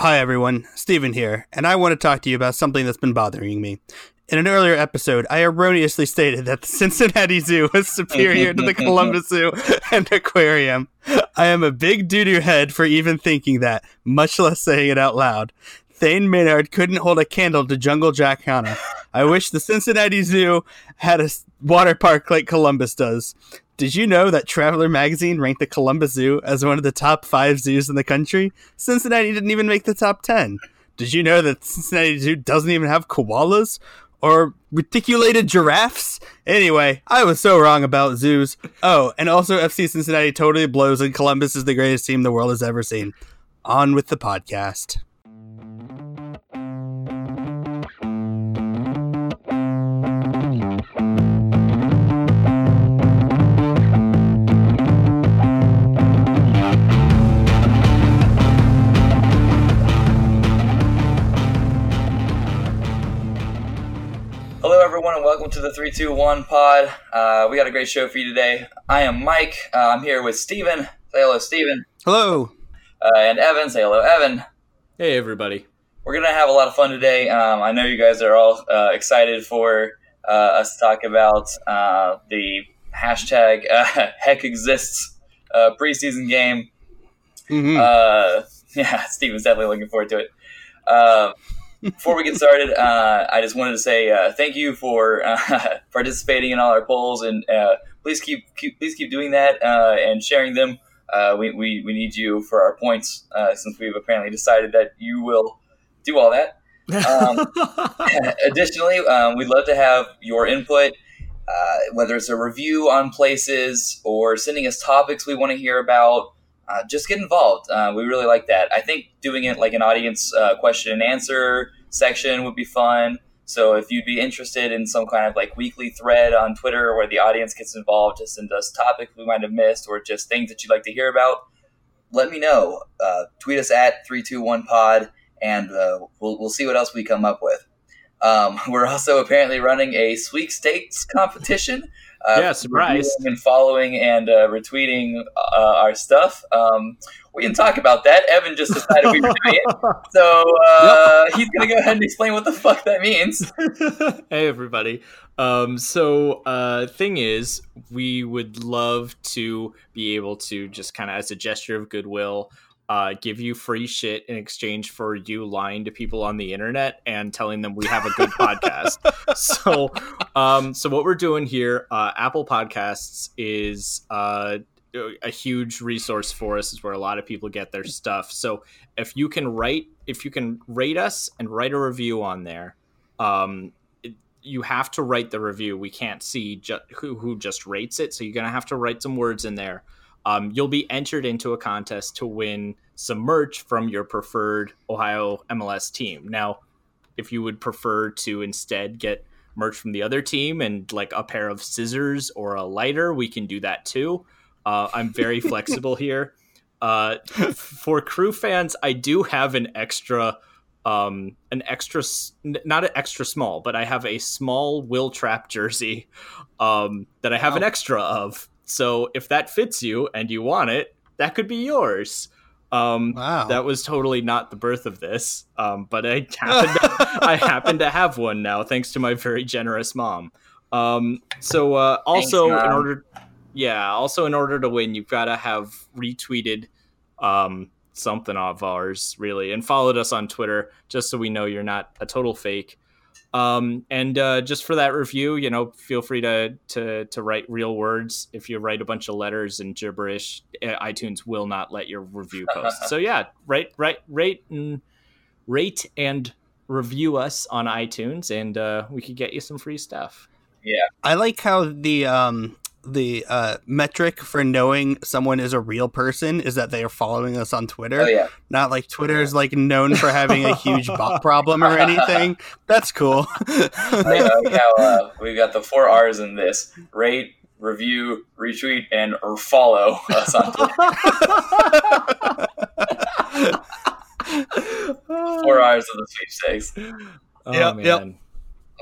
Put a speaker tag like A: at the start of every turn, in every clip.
A: Hi, everyone. Steven here, and I want to talk to you about something that's been bothering me. In an earlier episode, I erroneously stated that the Cincinnati Zoo was superior to the Columbus Zoo and Aquarium. I am a big doo doo head for even thinking that, much less saying it out loud. Thane Maynard couldn't hold a candle to Jungle Jack Hanna. I wish the Cincinnati Zoo had a water park like Columbus does. Did you know that Traveler Magazine ranked the Columbus Zoo as one of the top five zoos in the country? Cincinnati didn't even make the top 10. Did you know that Cincinnati Zoo doesn't even have koalas? Or reticulated giraffes? Anyway, I was so wrong about zoos. Oh, and also FC Cincinnati totally blows and Columbus is the greatest team the world has ever seen. On with the podcast.
B: Welcome to the 321 pod. Uh, we got a great show for you today. I am Mike. Uh, I'm here with Steven. Say hello, Steven.
A: Hello.
B: Uh, and Evan. Say hello, Evan.
C: Hey, everybody.
B: We're going to have a lot of fun today. Um, I know you guys are all uh, excited for uh, us to talk about uh, the hashtag heck exists preseason game.
A: Mm-hmm.
B: yeah, Steven's definitely looking forward to it. Before we get started, uh, I just wanted to say uh, thank you for uh, participating in all our polls, and uh, please keep, keep, please keep doing that uh, and sharing them. Uh, we, we, we need you for our points since we've apparently decided that you will do all that. Um, additionally, um, we'd love to have your input, whether it's a review on places or sending us topics we want to hear about. Uh, just get involved. Uh, we really like that. I think doing it like an audience uh, question and answer section would be fun. So if you'd be interested in some kind of like weekly thread on Twitter where the audience gets involved to send us topics we might have missed or just things that you'd like to hear about, let me know. Uh, tweet us at 321pod and uh, we'll, we'll see what else we come up with. Um, we're also apparently running a sweepstakes competition.
C: Uh, yeah, surprise!
B: And following and uh, retweeting uh, our stuff. Um, we can talk about that. Evan just decided we were doing it, so uh, yep. he's going to go ahead and explain what the fuck that means.
C: hey, everybody. Um, so, uh, thing is, we would love to be able to just kind of, as a gesture of goodwill, uh, give you free shit in exchange for you lying to people on the internet and telling them we have a good podcast. So, um, so what we're doing here, uh, Apple Podcasts is uh, a huge resource for us. Is where a lot of people get their stuff. So, if you can write, if you can rate us and write a review on there, um, you have to write the review. We can't see ju- who who just rates it, so you're gonna have to write some words in there um, you'll be entered into a contest to win some merch from your preferred Ohio MLS team. Now, if you would prefer to instead get merch from the other team and like a pair of scissors or a lighter, we can do that too. Uh, I'm very flexible here. Uh, for crew fans, I do have an extra, um, an extra, not an extra small, but I have a small Wil Trapp jersey um, that I have an extra of. So if that fits you and you want it, that could be yours. Um, wow. That was totally not the birth of this, um, but I happen, to, I happen to have one now, thanks to my very generous mom. Um, so uh, also thanks, in order, yeah, also in order to win, you've got to have retweeted um, something of ours, really, and followed us on Twitter, just so we know you're not a total fake. Um, and uh, just for that review, you know, feel free to to to write real words. If you write a bunch of letters and gibberish, eh, iTunes will not let your review post. so yeah, write write rate and rate and review us on iTunes, and uh, we could get you some free stuff.
B: Yeah,
A: I like how the um the uh, metric for knowing someone is a real person is that they are following us on Twitter.
B: Oh, yeah.
A: Not like Twitter is like known for having a huge bot problem or anything. That's cool.
B: I like how uh, we've got the four R's in this: rate, review, retweet, and or follow us on Twitter. four R's of the sweepstakes.
C: Oh, yep, man. Yep.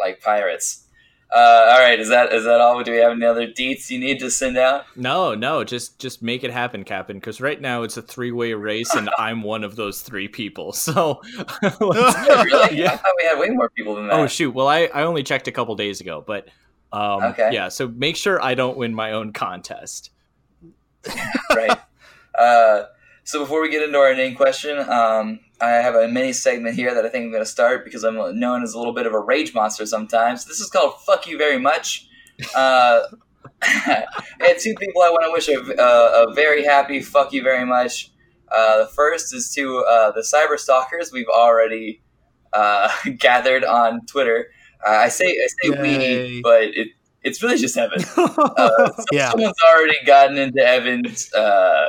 B: Like pirates. Uh, all right, is that is that all? Do we have any other deets you need to send out?
C: No, no, just just make it happen, Captain. Because right now it's a three way race, and I'm one of those three people. So,
B: really?
C: Yeah.
B: I thought we had way more people than that.
C: oh shoot. Well, I I only checked a couple days ago, but um,
B: Okay.
C: yeah. So make sure I don't win my own contest.
B: right. Uh, so before we get into our name question, um, I have a mini segment here that I think I'm going to start because I'm known as a little bit of a rage monster sometimes. This is called "Fuck You Very Much." Uh, I had two people I want to wish a, a, a very happy "Fuck You Very Much." Uh, the first is to uh, the cyber stalkers we've already uh, gathered on Twitter. Uh, I say I say
A: Yay.
B: we, but it, it's really just Evan. Uh, so-
A: Yeah.
B: someone's already gotten into Evan's uh,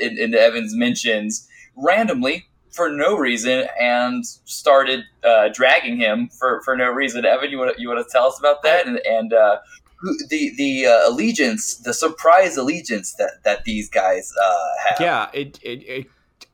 B: in, into Evan's mentions randomly for no reason and started uh, dragging him for, for no reason. Evan, you want you want to tell us about that and and uh, who- the the uh, allegiance, the surprise allegiance that that these guys uh, have.
C: yeah, it, it, it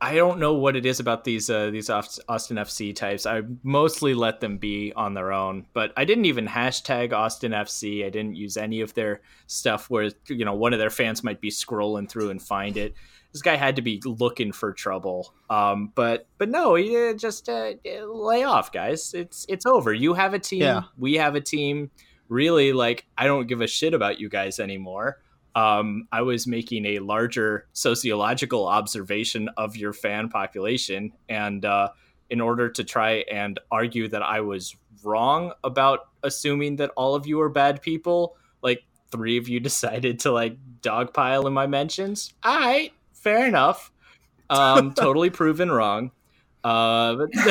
C: I don't know what it is about these uh, these Austin FC types. I mostly let them be on their own, but I didn't even hashtag Austin FC. I didn't use any of their stuff where you know one of their fans might be scrolling through and find it. This guy had to be looking for trouble. Um, but but no, yeah, just uh, lay off, guys. It's it's over. You have a team.
A: Yeah.
C: We have a team. Really, like I don't give a shit about you guys anymore um, I was making a larger sociological observation of your fan population, and uh, in order to try and argue that I was wrong about assuming that all of you are bad people, like three of you decided to like dogpile in my mentions. All right, fair enough. Um, totally proven wrong. Uh, but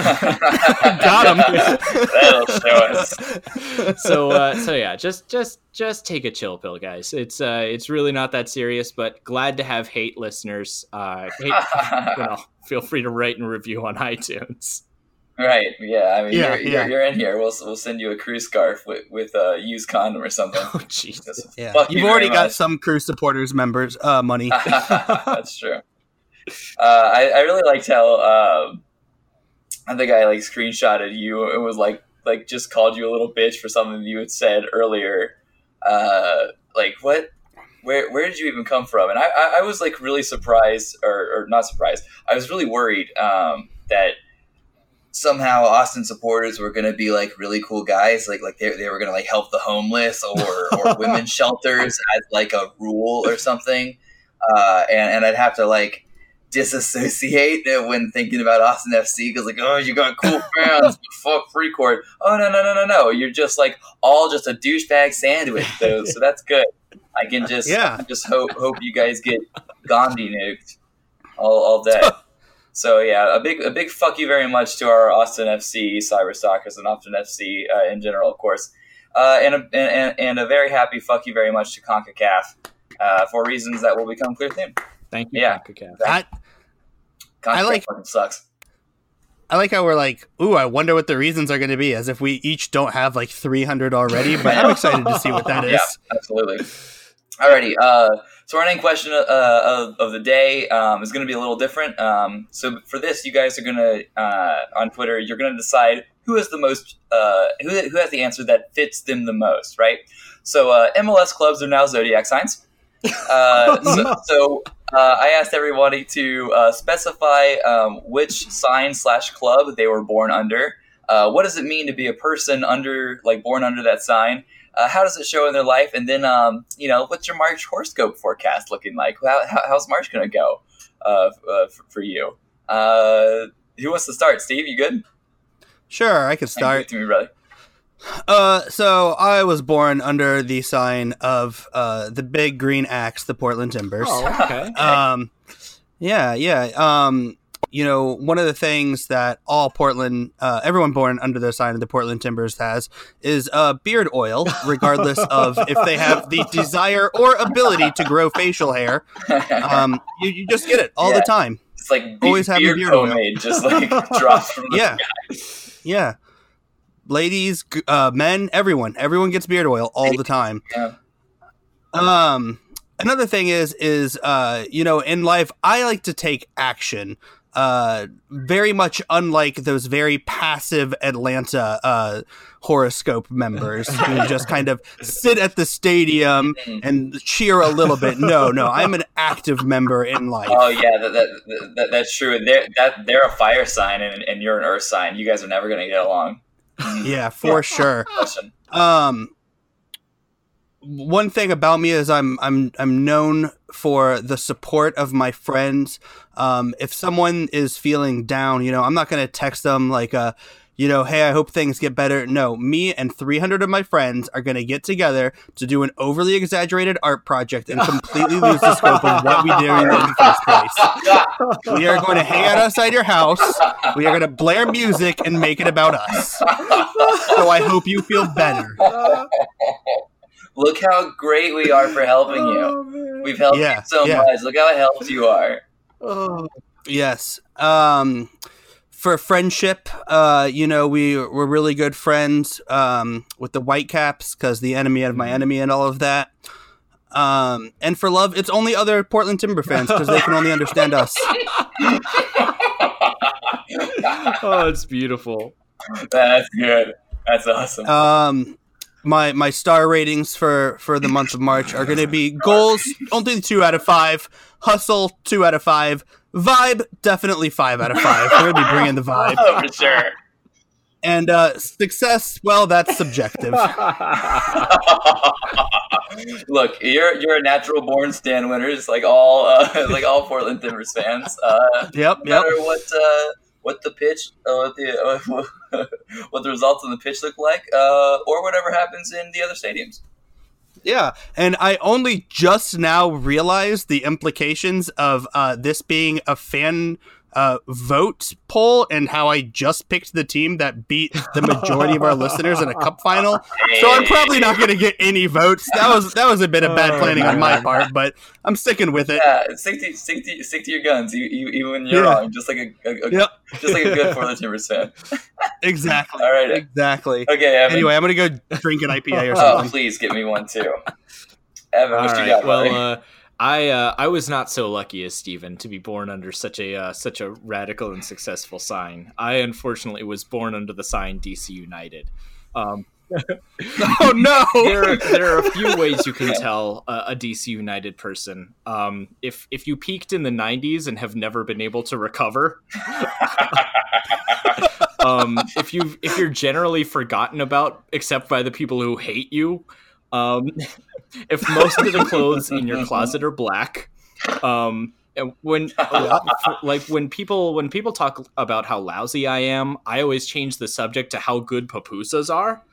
A: Got him.
B: That'll show us.
C: so uh, so yeah, just just just take a chill pill, guys. It's uh it's really not that serious, but glad to have hate listeners. Uh, hate, you know, feel free to rate and review on iTunes.
B: Right. Yeah. I mean,
A: Yeah,
B: you're,
A: yeah.
B: You're, you're in here. We'll we'll send you a crew scarf with with a used condom or something.
C: Oh Jesus.
A: Yeah, you've
B: you
A: already got
B: much.
A: some crew supporters members uh, money.
B: That's true. Uh, I, I really liked how um, I think I like screenshotted you. It was like like just called you a little bitch for something you had said earlier. Uh, like what? Where where did you even come from? And I I, I was like really surprised, or, or not surprised. I was really worried um, that somehow Austin supporters were going to be like really cool guys, like like they, they were going to like help the homeless or or women's shelters as like a rule or something. Uh, and and I'd have to like disassociate when thinking about Austin FC because like oh you got cool fans but fuck free court oh no no no no no you're just like all just a douchebag sandwich though so that's good I can just
A: Yeah.
B: just hope hope you guys get Gandhi nuked all, all day so yeah a big a big fuck you very much to our Austin FC Cyberstalkers and Austin FC uh, in general of course uh, and, a, and and a very happy fuck you very much to Concacaf uh, for reasons that will become clear soon.
C: Thank you,
B: Yeah.
C: CONCACAF.
A: I,
B: Concacaf
A: I like-
B: fucking sucks.
A: I like how we're like, ooh, I wonder what the reasons are going to be, as if we each don't have like 300 already. But I'm excited to see what that is.
B: Yeah, absolutely. Alrighty. Uh, so our name question uh, of, of the day um, is going to be a little different. Um, so for this, you guys are going to uh, on Twitter, you're going to decide who has the most, uh, who, who has the answer that fits them the most, right? So uh, MLS clubs are now zodiac signs. Uh, so so uh, I asked everybody to uh, specify um, which sign slash club they were born under. Uh, what does it mean to be a person under, like, born under that sign? Uh, how does it show in their life? And then, um, you know, what's your March horoscope forecast looking like? How, how, how's March going to go uh, uh, for, for you? Uh, who wants to start? Steve, you good?
A: Sure, I
B: can
A: start.
B: to me, brother.
A: Uh, so I was born under the sign of uh, the big green axe, the Portland Timbers.
C: Oh, okay.
A: Um, yeah, yeah. Um, you know, one of the things that all Portland, uh, everyone born under the sign of the Portland Timbers has is uh, beard oil, regardless of if they have the desire or ability to grow facial hair. Um, you, you just get it all
B: Yeah.
A: the time.
B: it's like be-
A: always have your
B: beard
A: beard oil.
B: just like drops from the
A: Yeah. Yeah. Ladies, uh, men, everyone, everyone gets beard oil all the time.
B: Yeah.
A: Um, another thing is, is, uh, you know, in life, I like to take action. uh, very much unlike those very passive Atlanta uh, horoscope members who just kind of sit at the stadium and cheer a little bit. No, no, I'm an active member in life.
B: Oh yeah, that, that, that that's true. They're that they're a fire sign and, and you're an earth sign. You guys are never gonna get along.
A: Yeah, for sure.
B: Listen.
A: Um, one thing about me is I'm I'm I'm known for the support of my friends. Um, if someone is feeling down, you know, I'm not gonna text them like uh you know, hey, I hope things get better. No, me and 300 of my friends are going to get together to do an overly exaggerated art project and completely lose the scope of what we do in the first place. We are going to hang out outside your house. We are going to blare music and make it about us. So I hope you feel better.
B: Look how great we are for helping you.
C: Oh,
B: We've helped
A: Yeah,
B: you so
A: yeah.
B: much. Look how helped you are.
C: Oh.
A: Yes. Um, for friendship, uh, you know, we we're really good friends um, with the Whitecaps because the enemy of my enemy and all of that. Um, and for love, it's only other Portland Timber fans because they can only understand us.
C: oh, it's beautiful.
B: That's good. That's awesome.
A: Um, my my star ratings for for the month of March are going to be goals only two out of five, hustle two out of five, vibe definitely five out of five. We're to be bringing the vibe,
B: Oh, for sure.
A: and uh, success. Well, that's subjective.
B: Look, you're you're a natural born stand winner, just like all uh, like all Portland Timbers fans. Uh,
A: Yep,
B: no
A: yep.
B: matter what uh, what the pitch, uh, what the uh, what the results on the pitch look like, uh, or whatever happens in the other stadiums.
A: Yeah, and I only just now realized the implications of uh, this being a fan uh, vote poll and how I just picked the team that beat the majority of our listeners in a cup final. So I'm probably not going to get any votes. That was that was a bit of bad planning on my part, but I'm sticking with it.
B: Yeah, stick to, stick to, stick to your guns, you, you, even when you're
A: Yeah.
B: wrong. Just like a, a, a
A: Yep,
B: just like a good Portland Timbers fan.
A: exactly.
B: All right.
A: Exactly.
B: Okay, Evan.
A: Anyway, I'm going to go drink an IPA or
B: oh,
A: something.
B: please get me one too. Evan,
C: All
B: what you
C: right.
B: got,
C: Well,
B: buddy?
C: uh, I uh, I was not so lucky as Steven to be born under such a uh, such a radical and successful sign. I unfortunately was born under the sign DC United. Um,
A: Oh no!
C: there, are, there are a few ways you can tell a, a DC United person. Um, if if you peaked in the '90s and have never been able to recover, um, if you if you're generally forgotten about except by the people who hate you, um, if most of the clothes in your closet are black, um, and when like when people when people talk about how lousy I am, I always change the subject to how good pupusas are.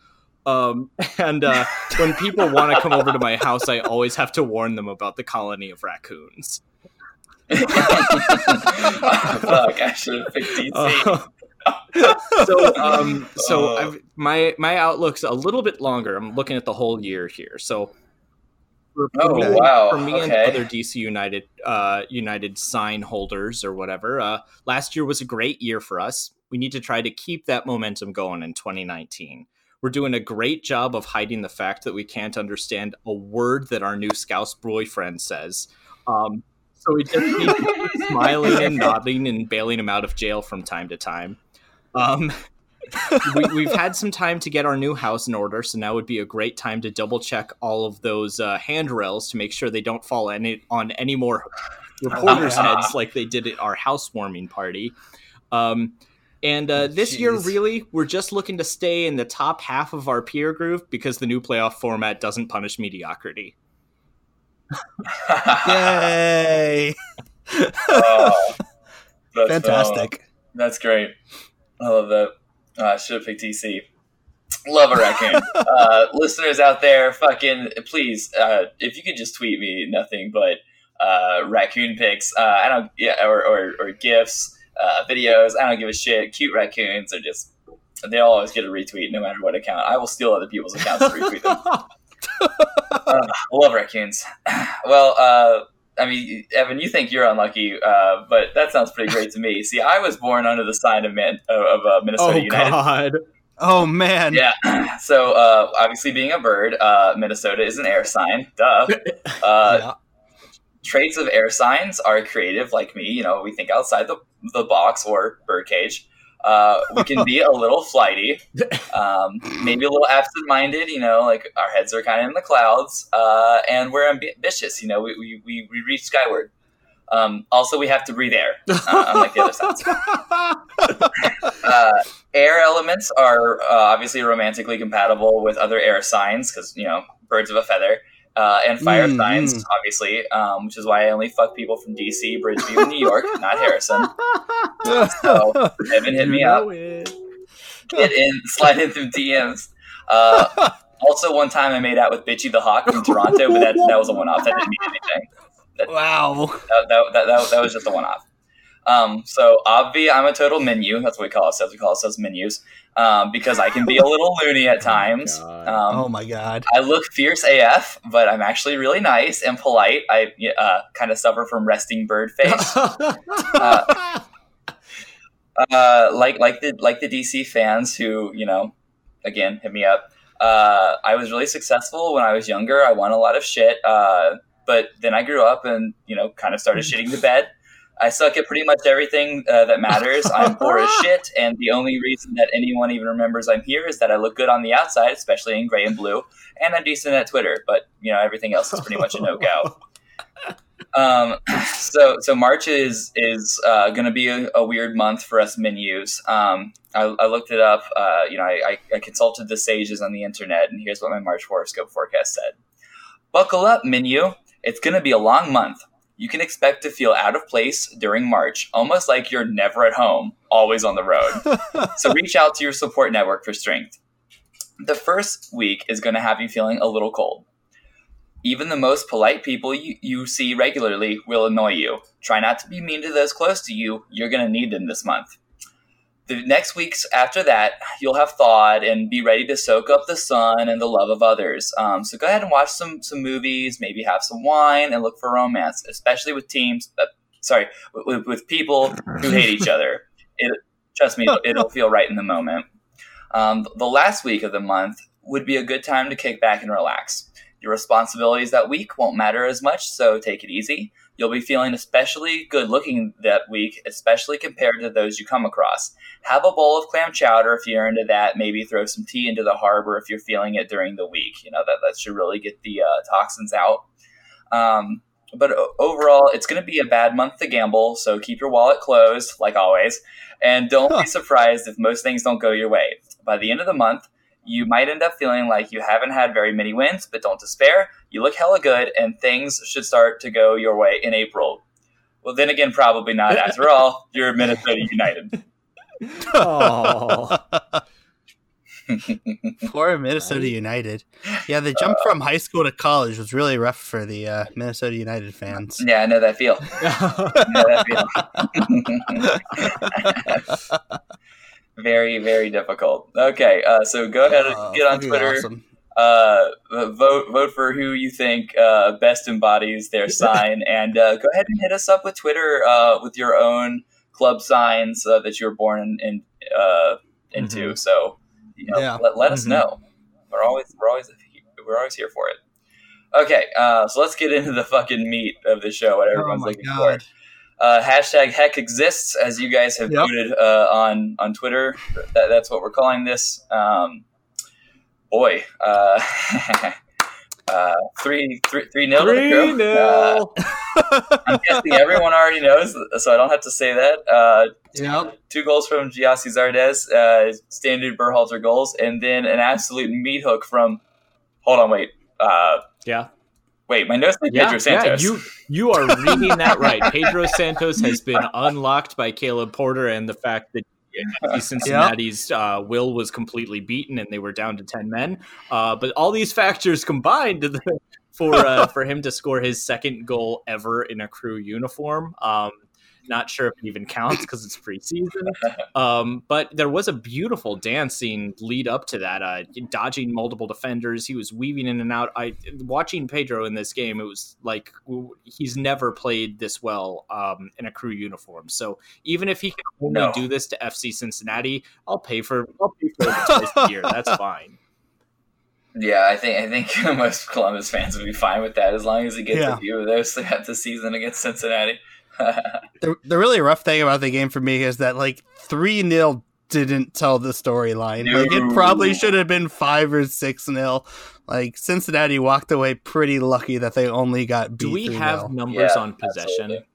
C: Um, and uh, when people want to come over to my house, I always have to warn them about the colony of raccoons.
B: Fuck, I should have picked DC.
C: Uh, so um so. I've, my my outlook's a little bit longer. I'm looking at the whole year here. So for, for
B: Oh,
C: me,
B: wow.
C: for me and other dc united uh united sign holders or whatever uh last year was a great year for us. We need to try to keep that momentum going in 2019 we're doing a great job of hiding the fact that we can't understand a word that our new scouse boyfriend says. Um so we just keep smiling and nodding and bailing him out of jail from time to time um, we, we've had some time to get our new house in order, so now would be a great time to double check all of those uh, handrails to make sure they don't fall any, on any more reporters'
B: yeah.
C: heads like they did at our housewarming party. Um, and uh, this year, really, we're just looking to stay in the top half of our peer group because the new playoff format doesn't punish mediocrity.
A: Yay!
B: Oh, that's
A: Fantastic.
B: That's great. I love that. Uh, I should have picked DC. Love a raccoon. uh, listeners out there, fucking please, uh, if you could just tweet me nothing but uh, raccoon pics. Uh, I don't, yeah, or or, or gifs, uh, videos. I don't give a shit. Cute raccoons are just. They always get a retweet, no matter what account. I will steal other people's accounts to retweet them. Uh, love raccoons. well, uh, I mean, Evan, you think you're unlucky, uh, but that sounds pretty great to me. See, I was born under the sign of Man- of, uh, Minnesota
C: oh,
B: United.
C: God.
A: Oh man.
B: Yeah. So, uh, obviously, being a bird, uh, Minnesota is an air sign. Duh. Uh,
A: Yeah.
B: Traits of air signs are creative, like me. You know, we think outside the the box or birdcage. Uh, we can be a little flighty, um, maybe a little absent-minded. You know, like our heads are kind of in the clouds, uh, and we're ambitious. You know, we we, we, we reach skyward. Um, also, we have to breathe air, uh, unlike the other sounds. uh, air elements are uh, obviously romantically compatible with other air signs because you know birds of a feather. Uh, and fire
A: Mm,
B: signs,
A: mm.
B: obviously, um, which is why I only fuck people from DC, Bridgeview, and New York, not Harrison. So, Evan hit me up. Get in, slide in through DMs. Uh, also, one time I made out with Bitchy the Hawk from Toronto, but that, that was a one off. That didn't mean anything.
A: wow.
B: That, that, that, that, that was just a one off. Um, so, obvi, I'm a total menu. That's what we call ourselves. We call ourselves menus um, because I can be a little loony at times.
C: God.
B: Um,
A: Oh my god.
B: I look fierce AF, but I'm actually really nice and polite. I uh, kind of suffer from resting bird face. uh, like like the like the DC fans who you know, again hit me up. Uh, I was really successful when I was younger. I won a lot of shit, uh, but then I grew up and you know kind of started shitting the bed. I suck at pretty much everything uh, that matters. I'm poor as shit, and the only reason that anyone even remembers I'm here is that I look good on the outside, especially in gray and blue, and I'm decent at Twitter. But you know everything else is pretty much a no go. Um, so so March is is uh, going to be a, a weird month for us menus. Um, I, I looked it up. Uh, you know, I, I, I consulted the sages on the internet, and here's what my March horoscope forecast said: Buckle up, menu. It's going to be a long month. You can expect to feel out of place during March, almost like you're never at home, always on the road. so reach out to your support network for strength. The first week is going to have you feeling a little cold. Even the most polite people you, you see regularly will annoy you. Try not to be mean to those close to you. You're going to need them this month. The next weeks after that, you'll have thawed and be ready to soak up the sun and the love of others. Um, so go ahead and watch some some movies, maybe have some wine, and look for romance, especially with teams. Uh, sorry, with, with people who hate each other. It, trust me, it'll, it'll feel right in the moment. Um, the last week of the month would be a good time to kick back and relax. Your responsibilities that week won't matter as much, so take it easy. You'll be feeling especially good looking that week, especially compared to those you come across. Have a bowl of clam chowder if you're into that. Maybe throw some tea into the harbor if you're feeling it during the week. You know, that, that should really get the uh, toxins out. Um, but overall, it's going to be a bad month to gamble, so keep your wallet closed, like always. And don't
A: Huh.
B: be surprised if most things don't go your way. By the end of the month, you might end up feeling like you haven't had very many wins, but don't despair. You look hella good, and things should start to go your way in April. Well, then again, probably not. After all, you're Minnesota United.
C: Oh.
A: Poor Minnesota United. Yeah, the jump from high school to college was really rough for the uh, Minnesota United fans.
B: Yeah, I know that feel. I know that feel. Very, very difficult. Okay, uh, so go ahead and
A: Oh,
B: get on Twitter.
A: awesome.
B: Uh, vote vote for who you think uh, best embodies their sign, and uh, go ahead and hit us up with Twitter uh, with your own club signs uh, that you were born in, in uh, into. So you know,
A: Yeah.
B: let, let us
A: Mhm.
B: know. We're always we're always we're always here for it. Okay, uh, so let's get into the fucking meat of the show. What
A: Oh
B: everyone's
A: my
B: looking for.
A: God.
B: Uh, hashtag heck exists as you guys have
A: Yep.
B: voted uh, on on Twitter. That, that's what we're calling this. Um, boy, uh, uh, three three three nil to the
C: Three.
B: Uh,
C: nil.
B: I'm guessing everyone already knows, so I don't have to say that. Uh,
A: Yep.
B: two goals from Gyasi Zardes, uh, standard Berhalter goals, and then an absolute meat hook from. Hold on, wait. Uh,
C: yeah.
B: Wait, my notes say
C: Yeah,
B: Pedro
C: yeah,
B: Santos.
C: you you are reading that right. Pedro Santos has been unlocked by Caleb Porter, and the fact that Cincinnati's uh, will was completely beaten, and they were down to ten men. Uh, but all these factors combined for uh, for him to score his second goal ever in a crew uniform. Um, not sure if it even counts because it's preseason. Um, but there was a beautiful dancing lead up to that, uh, dodging multiple defenders. He was weaving in and out. I watching Pedro in this game. It was like he's never played this well um, in a crew uniform. So even if he can only
B: No.
C: do this to FC Cincinnati, I'll pay for I'll pay for it twice a year. That's fine.
B: Yeah, I think I think most Columbus fans would be fine with that as long as he gets
A: Yeah.
B: a few of those throughout the season against Cincinnati.
A: the, the really rough thing about the game for me is that like three 0 didn't tell the storyline.
B: No.
A: Like it probably should have been five or six 0 Like Cincinnati walked away pretty lucky that they only got beat.
C: Do we
A: 3-0.
C: have numbers
B: Yeah,
C: on possession?
B: absolutely.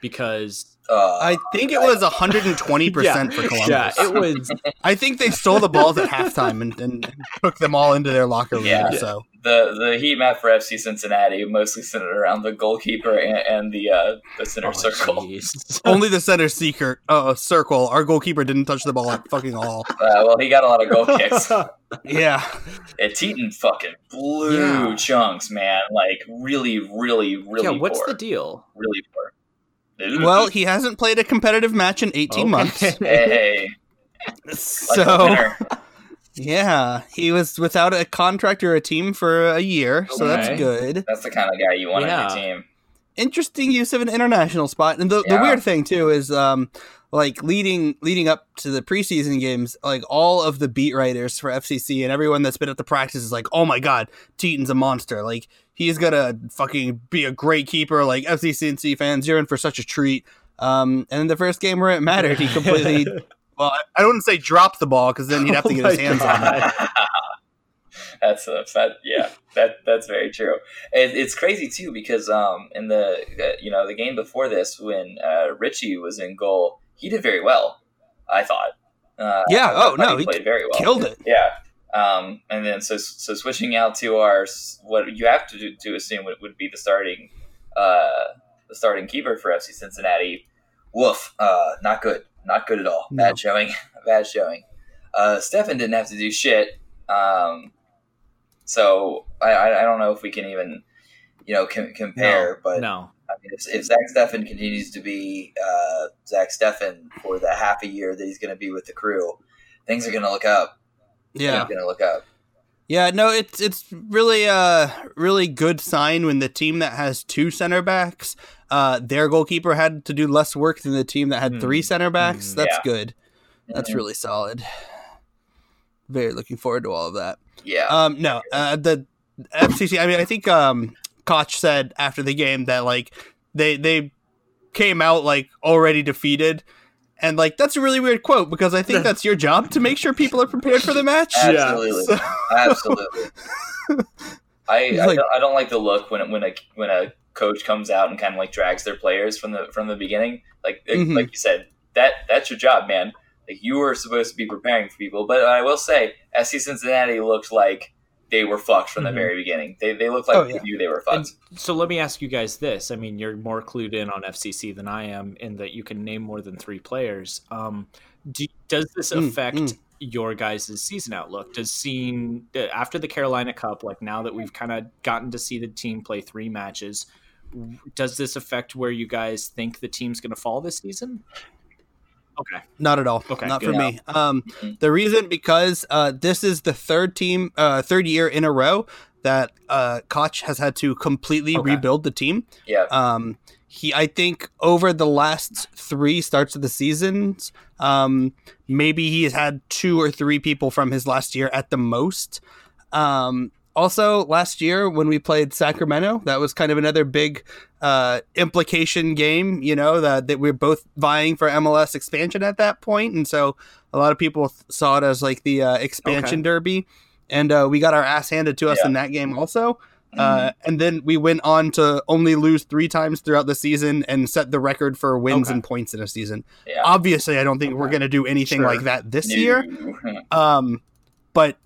C: Because
B: Uh,
A: I think it was 120 percent for Columbus.
C: yeah, it was
A: I think they stole the balls at halftime and, and took them all into their locker room.
B: Yeah.
A: So
B: the the heat map for FC Cincinnati mostly centered around the goalkeeper and, and the uh, the center
C: Oh,
B: circle.
A: only the center seeker uh, circle. Our goalkeeper didn't touch the ball at fucking all.
B: Uh, well, he got a lot of goal kicks.
A: Yeah,
B: And Tytoń fucking blew
C: Yeah.
B: chunks, man. Like really, really, really
C: yeah, what's
B: poor.
C: the deal?
B: really poor.
A: Well, he hasn't played a competitive match in 18
C: Okay.
A: months.
B: hey,
A: So yeah, he was without a contract or a team for a year, so that's good.
B: that's the kind of guy you want
C: Yeah.
B: on your team.
A: Interesting use of an international spot, and the, the weird thing too is um like leading leading up to the preseason games, like all of the beat writers for FCC and everyone that's been at the practice is like, oh my god, Tytoń's a monster. Like he's gonna fucking be a great keeper. Like FCC and C fans, you're in for such a treat. Um, and in the first game where it mattered, he completely well, I, I wouldn't say drop the ball because then he'd have to
C: Oh
A: get his
C: my
A: hands on it.
C: God.
B: that's a that yeah that that's very true. It, it's crazy too because um in the uh, you know the game before this when uh, Richey was in goal, he did very well. I thought. Uh,
A: Yeah, oh,
B: thought
A: no,
B: he
A: he
B: played very well.
A: Killed it.
B: Yeah. Um, and then so so switching out to our what you have to do, to assume would, would be the starting uh, the starting keeper for FC Cincinnati. Woof. Uh, not good. Not good at all.
A: No.
B: Bad showing. Bad showing. Uh, Steffen didn't have to do shit. Um, so I, I I don't know if we can even you know com- compare, but
C: no.
B: I mean, if, if Zach Steffen continues to be uh, Zach Steffen for the half a year that he's going to be with the crew, things are going to look up.
A: Yeah.
B: Going to look up.
A: Yeah, no, it's it's really a really good sign when the team that has two center backs, uh, their goalkeeper had to do less work than the team that had
C: Hmm.
A: three center backs.
C: Hmm.
A: That's
B: Yeah.
A: good. That's
B: Mhm.
A: really solid. Very looking forward to all of that.
B: Yeah.
A: Um, no, uh, the FCC. I mean, I think um, Koch said after the game that like they they came out like already defeated. And like that's a really weird quote because I think that's your job to make sure people are prepared for the match.
C: Yeah.
B: Absolutely.
A: So-
B: Absolutely. I,
A: He's
B: I,
A: like-
B: don't, I don't like the look when when a when a coach comes out and kind of like drags their players from the from the beginning. Like
A: Mhm.
B: like you said, that that's your job, man. Like you were supposed to be preparing for people. But I will say, SC Cincinnati looked like they were fucked from
C: Mhm.
B: the very beginning. They they looked like
A: Oh,
B: they knew they were
C: And
B: fucked.
C: so let me ask you guys this. I mean, you're more clued in on FCC than I am in that you can name more than three players. Um, do, does this
A: Mm,
C: affect
A: mm.
C: your guys' season outlook? Does seeing uh, after the Carolina Cup, like now that we've kind of gotten to see the team play three matches, does this affect where you guys think the team's going to fall this season? Okay.
A: Not at all.
C: Okay,
A: not
C: good.
A: for me. Um,
B: Mhm.
A: the reason because uh, this is the third team, uh, third year in a row that uh, Koch has had to completely
C: Okay.
A: rebuild the team.
B: Yeah.
A: Um, he, I think, over the last three starts of the seasons, um, maybe he has had two or three people from his last year at the most. Um, also, last year when we played Sacramento, that was kind of another big uh, implication game. You know that that we are both vying for MLS expansion at that point, and so a lot of people th- saw it as like the uh, expansion
C: Okay.
A: derby, and uh, we got our ass handed to us
B: Yeah.
A: in that game also.
B: Mm-hmm.
A: Uh, and then we went on to only lose three times throughout the season and set the record for wins
C: Okay.
A: and points in a season.
B: yeah.
A: Obviously, I don't think we're going to do anything
C: Sure.
A: like that this
B: No.
A: year. Um, but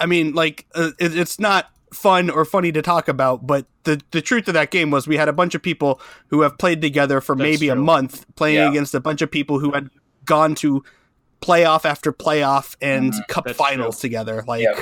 A: I mean, like, uh, it, it's not fun or funny to talk about. But the the truth of that game was we had a bunch of people who have played together for
C: That's
A: maybe a month, playing
B: Yeah.
A: against a bunch of people who had gone to playoff after playoff and
B: Mhm.
A: cup
C: That's
A: finals
C: true.
A: together. Like,
B: Yeah.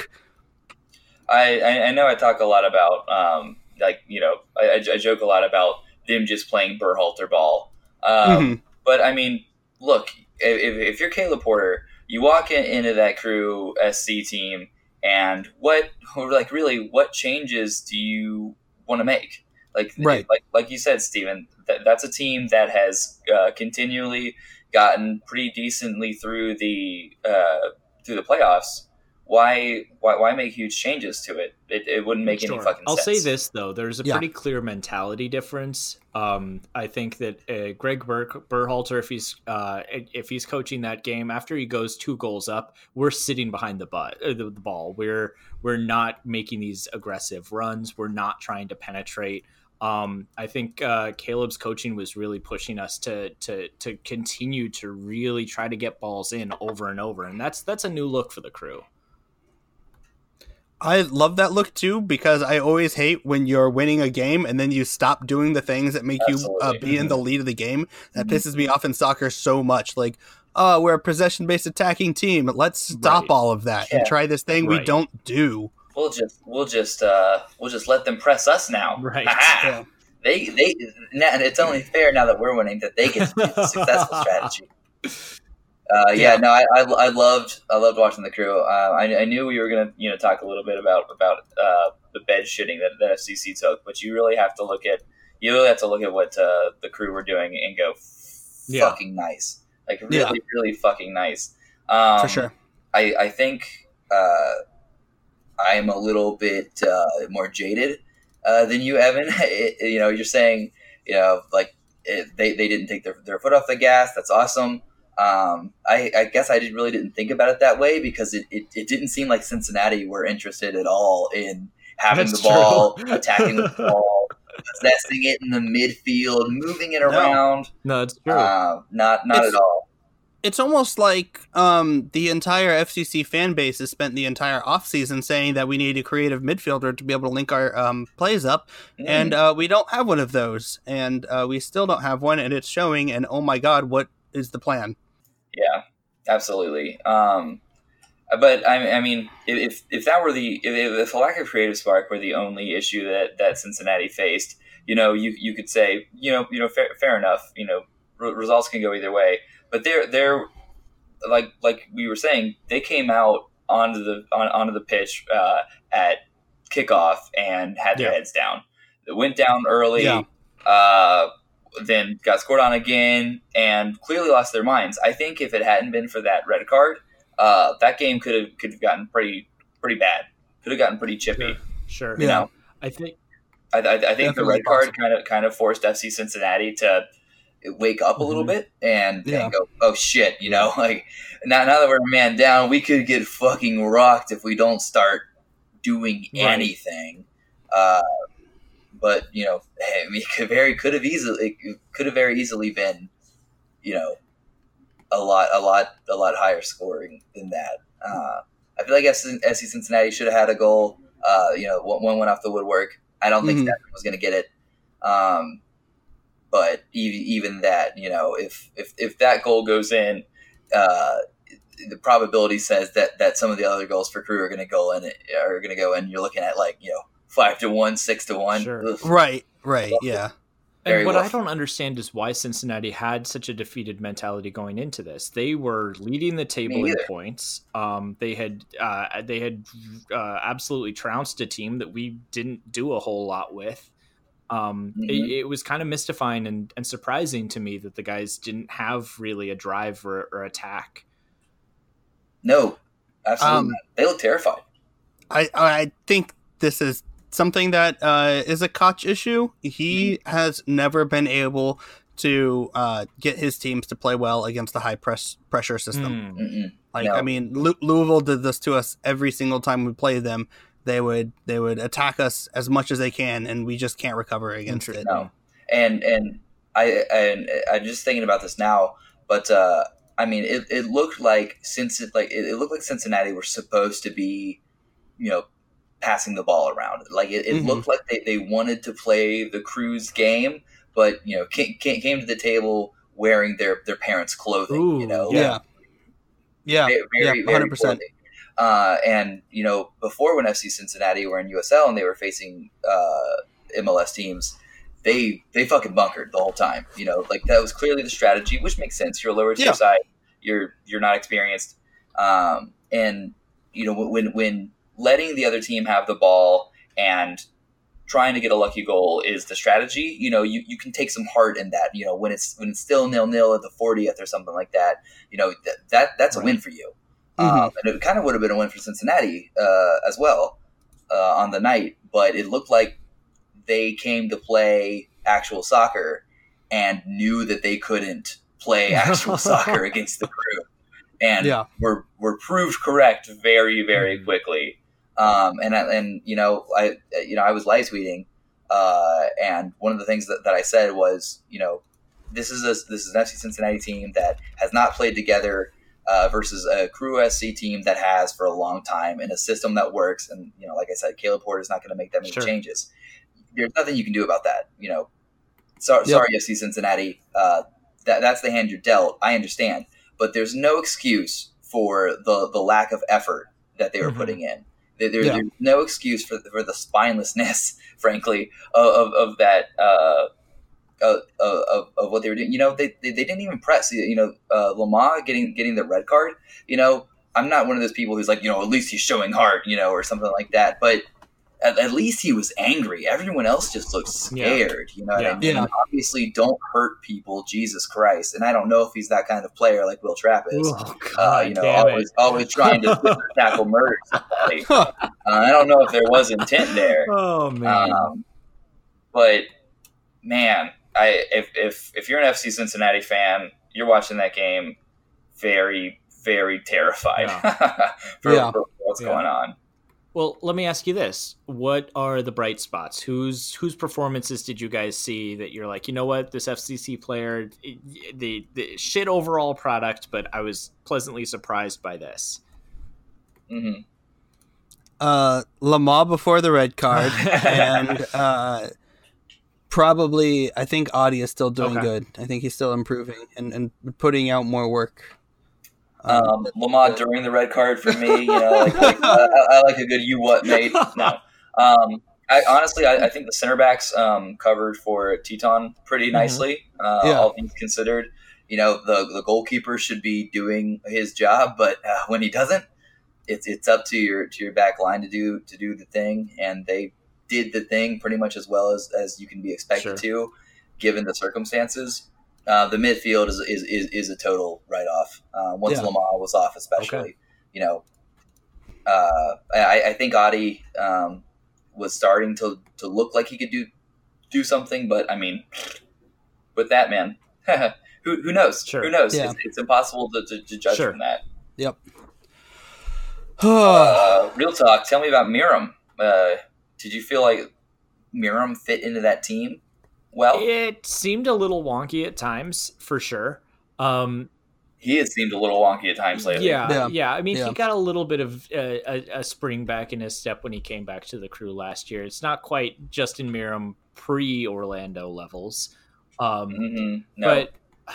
B: I, I know I talk a lot about um like you know I, I I joke a lot about them just playing Berhalter ball. Um,
A: mhm.
B: But I mean, look, if, if you're Caleb Porter, you walk in, into that crew SC team, and what, or like, really, what changes do you want to make? Like,
A: Right.
B: like, like you said, Stephen that, that's a team that has uh, continually gotten pretty decently through the uh, through the playoffs. Why why why make huge changes to it? It, it wouldn't make any
C: Sure.
B: fucking
C: I'll
B: sense.
C: say this though: there's a
A: Yeah.
C: pretty clear mentality difference. Um, I think that uh, Greg Ber- Berhalter, if he's uh, if he's coaching that game after he goes two goals up, we're sitting behind the butt uh, the, the ball. We're we're not making these aggressive runs. We're not trying to penetrate. Um, I think uh, Caleb's coaching was really pushing us to to to continue to really try to get balls in over and over, and that's that's a new look for the crew.
A: I love that look too because I always hate when you're winning a game and then you stop doing the things that make you uh, be in the lead of the game. That
B: Mhm.
A: pisses me off in soccer so much. Like, oh, we're a possession based attacking team. Let's stop
C: Right.
A: all of that
B: Yeah.
A: and try this thing we don't do.
B: We'll just we'll just uh we'll just let them press us now.
C: Right.
A: Yeah.
B: They they now, and it's only fair now that we're winning that they get do the successful strategy. Uh, yeah,
A: Yeah.
B: no, I, I, I loved I loved watching the crew. Uh, I, I knew we were gonna you know talk a little bit about about uh, the bed shitting that, that FCC took, but you really have to look at you really have to look at what uh, the crew were doing and go
C: Yeah.
B: fucking nice, like really
A: Yeah.
B: really fucking nice. Um,
A: For sure.
B: I, I think uh, I'm a little bit uh, more jaded uh, than you, Evan. It- you know, you're saying, you know, like it, they, they didn't take their, their foot off the gas. That's awesome. Um, I, I guess I really didn't think about it that way because it, it, it didn't seem like Cincinnati were interested at all in having
C: That's
B: the ball,
C: true.
B: attacking the ball, possessing it in the midfield, moving it
A: No.
B: around.
C: No, it's true.
B: Uh, not not
A: It's-
B: at all.
A: It's almost like um, the entire FCC fan base has spent the entire offseason saying that we need a creative midfielder to be able to link our um, plays up.
B: Mm.
A: and uh, we don't have one of those, and uh, we still don't have one, and it's showing. And oh my god, what is the plan?
B: Yeah, absolutely. Um, but I, I mean, if if that were the if, if a lack of creative spark were the only issue that, that Cincinnati faced, you know, you you could say, you know, you know, fair, fair enough. You know, re- results can go either way. But they're they're like like we were saying, they came out onto the on, onto the pitch uh, at kickoff and had their
C: Yeah.
B: heads down. They went down early.
A: Yeah.
B: Uh, then got scored on again and clearly lost their minds. I think if it hadn't been for that red card, uh, that game could have could have gotten pretty pretty bad. Could have gotten pretty chippy.
C: Sure.
B: You
A: Yeah.
B: know,
C: I think
B: I, I, I think the red card
A: possible.
B: kind of kind of forced FC Cincinnati to wake up a little
C: Mhm.
B: bit and,
A: Yeah.
B: and go, oh shit, you know, like now now that we're a man down, we could get fucking rocked if we don't start doing
C: Right.
B: anything. Uh, but you know, hey, I mean, could very could have easily it could have very easily been, you know, a lot a lot a lot higher scoring than that. Uh, I feel like SC Cincinnati should have had a goal. Uh, you know, one, one went off the woodwork. I don't think
A: Mhm.
B: Steffen was going to get it. Um, but even, even that, you know, if, if, if that goal goes in, uh, the probability says that, that some of the other goals for crew are going to go in, are going to go in. You're looking at like, you know, five to one, six to one.
C: Sure.
A: Right, right, yeah,
B: Very
C: and what I don't understand is why Cincinnati had such a defeated mentality going into this. They were leading the table in points. Um, they had uh, they had uh, absolutely trounced a team that we didn't do a whole lot with. Um,
B: Mhm.
C: it, it was kind of mystifying and, and surprising to me that the guys didn't have really a drive or, or attack.
B: No, absolutely
A: Um,
B: not. They look terrified.
A: I I think this is something that uh, is a Koch issue. He has never been able to uh, get his teams to play well against the high press pressure system.
C: Hmm.
B: Mm-mm.
A: Like
B: No.
A: I mean, Lu- Louisville did this to us every single time we played them. They would they would attack us as much as they can, and we just can't recover against it.
B: No. and and I and I'm just thinking about this now, but uh, I mean, it, it looked like since it like it, it looked like Cincinnati were supposed to be, you know, passing the ball around. Like it, it
A: Mhm.
B: looked like they, they wanted to play the Crew's game, but you know, came, came to the table wearing their their parents' clothing. you know,
A: Yeah, yeah,
B: very,
A: yeah,
B: very
A: 100%.
B: Uh, and you know, before when FC Cincinnati were in USL and they were facing uh, MLS teams, they they fucking bunkered the whole time. You know, like that was clearly the strategy, which makes sense. You're a lower tier
A: Yeah.
B: side. You're you're not experienced, um, and you know when when letting the other team have the ball and trying to get a lucky goal is the strategy. You know, you, you can take some heart in that. You know, when it's when it's still nil nil at the 40th or something like that. You know, th- that that's a win for you. Um, and it kind of would have been a win for Cincinnati uh, as well uh, on the night, but it looked like they came to play actual soccer and knew that they couldn't play actual soccer against the crew, and
A: Yeah.
B: were were proved correct very very
C: Mhm.
B: quickly. Um, and I- and you know I you know I was live tweeting, uh, and one of the things that, that I said was you know this is a this is an FC Cincinnati team that has not played together uh, versus a Crew SC team that has for a long time in a system that works. And you know, like I said, Caleb Porter is not going to make that many
C: Sure.
B: changes. There's nothing you can do about that. You know, so,
A: Yep.
B: sorry, FC Cincinnati. Uh, that that's the hand you're dealt. I understand, but there's no excuse for the the lack of effort that they were
C: Mhm.
B: putting in. There,
A: Yeah.
B: There's no excuse for for the spinelessness, frankly, of of, of that. Uh, of, of, of what they were doing. You know, they, they, they didn't even press. You know, uh, Lamar getting getting the red card. You know, I'm not one of those people who's like, you know, at least he's showing heart, you know, or something like that. But at, at least he was angry. Everyone else just looked
C: Yeah.
B: scared. You know what
C: Yeah.
B: I mean?
A: Yeah.
B: Obviously, don't hurt people. Jesus Christ! And I don't know if he's that kind of player like Wil Trapp is.
C: Oh,
B: Uh, you know, always
C: it.
B: always trying to tackle murder somebody. Uh, I don't know if there was intent there.
C: Oh man.
B: Um, but man, I if if if you're an FC Cincinnati fan, you're watching that game very very terrified for,
A: Yeah.
B: for what's
C: Yeah.
B: going on.
C: Well, let me ask you this: What are the bright spots? Whose whose performances did you guys see that you're like, you know what, this FCC player, the the shit overall product, but I was pleasantly surprised by this.
B: hmm
A: uh, Lamar before the red card, and uh, probably I think Adi is still doing
C: Okay.
A: good. I think he's still improving and, and putting out more work.
B: Um, during the red card for me, you know, like, like I, I like a good you what mate. No, um, I honestly I, I think the center backs um, covered for Tytoń pretty nicely, uh,
A: Yeah.
B: all things considered. You know, the the goalkeeper should be doing his job, but uh, when he doesn't, it's it's up to your to your back line to do to do the thing, and they did the thing pretty much as well as, as you can be expected to, given the circumstances. Uh, the midfield is, is, is, is a total write off. Uh, once
A: Yeah.
B: Lamar was off, especially, you know, uh, I, I think Adi um, was starting to, to look like he could do do something, but I mean, with that man, who, who knows?
C: Sure.
B: Who knows?
A: Yeah.
B: It's, it's impossible to, to, to judge
C: Sure.
B: from that.
A: Yep.
B: Uh, real talk. Tell me about Meram. Uh, did you feel like Meram fit into that team well?
C: It seemed a little wonky at times, for sure. Um,
B: He has seemed a little wonky at times lately.
C: yeah,
A: Yeah.
C: yeah, I mean,
A: Yeah.
C: he got a little bit of uh, a, a spring back in his step when he came back to the crew last year. It's not quite Justin Meram pre Orlando levels. Um,
B: hmm No.
C: but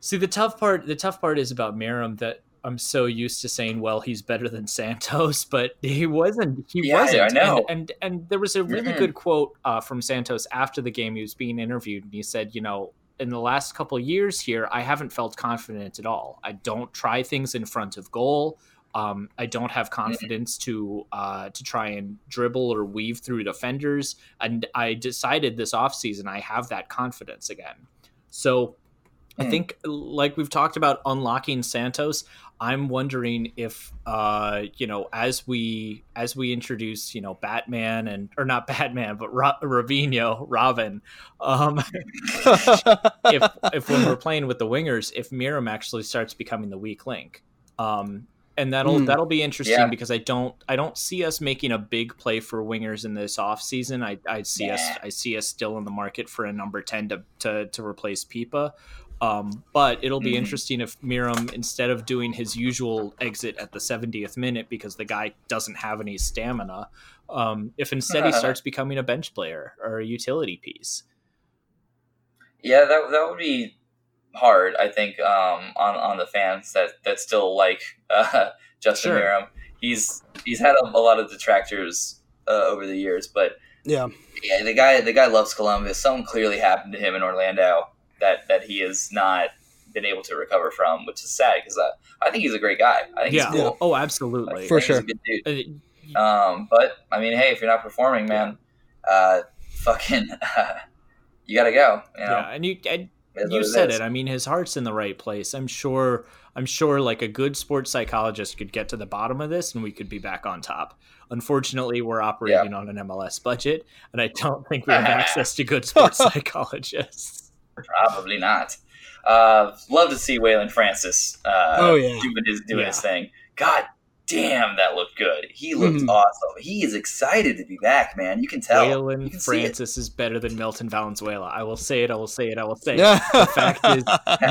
C: see the tough part the tough part is about Meram that I'm so used to saying well he's better than Santos but he wasn't he
B: Yeah,
C: wasn't
B: I know.
C: And, and and there was a really
B: Mhm.
C: good quote uh, from Santos after the game he was being interviewed and he said you know in the last couple of years here I haven't felt confident at all I don't try things in front of goal um, I don't have confidence to uh, to try and dribble or weave through defenders, and I decided this offseason I have that confidence again. So I
B: Hmm.
C: think, like we've talked about unlocking Santos, I'm wondering if uh, you know as we as we introduce you know Batman and or not Batman but Ro- Ravino Robin, um, if if when we're playing with the wingers, if Meram actually starts becoming the weak link. Um, and that'll
A: Hmm.
C: that'll be interesting
B: Yeah.
C: because I don't I don't see us making a big play for wingers in this offseason. I I see us I see us still in the market for a number 10 to to, to replace Pipa. Um, but it'll be
B: Mhm.
C: interesting if Meram, instead of doing his usual exit at the 70th minute because the guy doesn't have any stamina, um, if instead he starts becoming a bench player or a utility piece.
B: Yeah, that that would be hard. I think um, on on the fans that that still like uh, Justin
C: Sure.
B: Meram. He's he's had a, a lot of detractors uh, over the years, but
A: yeah.
B: yeah, the guy the guy loves Columbus. Something clearly happened to him in Orlando that that he has not been able to recover from, which is sad because uh, I think he's a great guy. I think
C: Yeah.
B: he's cool.
C: Oh,
B: I
C: absolutely.
A: For sure.
B: good dude.
C: Uh,
B: Um, but I mean, hey, if you're not performing, man, uh, fucking, you gotta go. You know?
C: yeah, and you and
B: It is what
C: you
B: it
C: said
B: is.
C: it. I mean, his heart's in the right place. I'm sure I'm sure like a good sports psychologist could get to the bottom of this and we could be back on top. Unfortunately, we're operating yeah. on an MLS budget, and I don't think we have access to good sports psychologists.
B: Probably not. Uh, love to see Waylon Francis uh, oh, yeah. doing his doing yeah. his thing. God damn, that looked good. He looked mm. awesome. He is excited to be back, man. You can tell.
C: Waylon can Francis is better than Milton Valenzuela. I will say it. I will say it. I will say it. the fact is,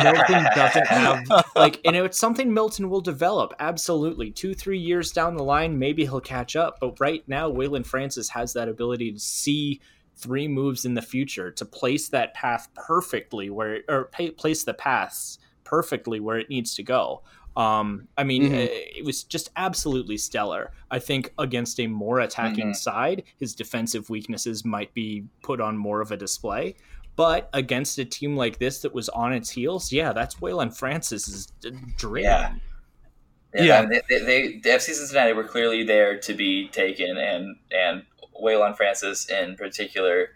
C: Milton doesn't have like, and it's something Milton will develop. Absolutely, two, three years down the line, maybe he'll catch up. But right now, Waylon Francis has that ability to see three moves in the future to place that path perfectly where or place the paths perfectly where it needs to go. Um, I mean, mm-hmm. it was just absolutely stellar. I think against a more attacking mm-hmm. side, his defensive weaknesses might be put on more of a display. But against a team like this that was on its heels, yeah, that's Waylon Francis's dream.
B: Yeah. Yeah, yeah. They, they, they, the FC Cincinnati were clearly there to be taken, and and Waylon Francis in particular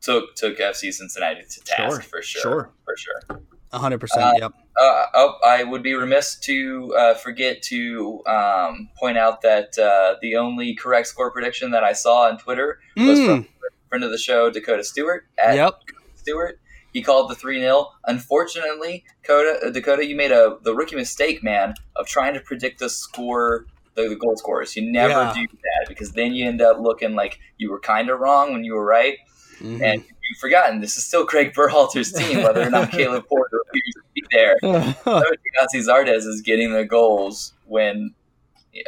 B: took took FC Cincinnati to task sure, for sure, sure, for sure
A: hundred uh, percent. Yep.
B: Uh, oh, I would be remiss to uh, forget to um, point out that uh, the only correct score prediction that I saw on Twitter was mm. from friend of the show Dakota Stewart. At
A: yep.
B: Stewart. He called the three 0 Unfortunately, Dakota, uh, Dakota, you made a the rookie mistake, man, of trying to predict the score, the, the goal scores. You never yeah. do that because then you end up looking like you were kind of wrong when you were right. Mm-hmm. And you've forgotten this is still Gregg Berhalter's team, whether or not Caleb Porter appears to be there. Gyasi Zardes is getting the goals when,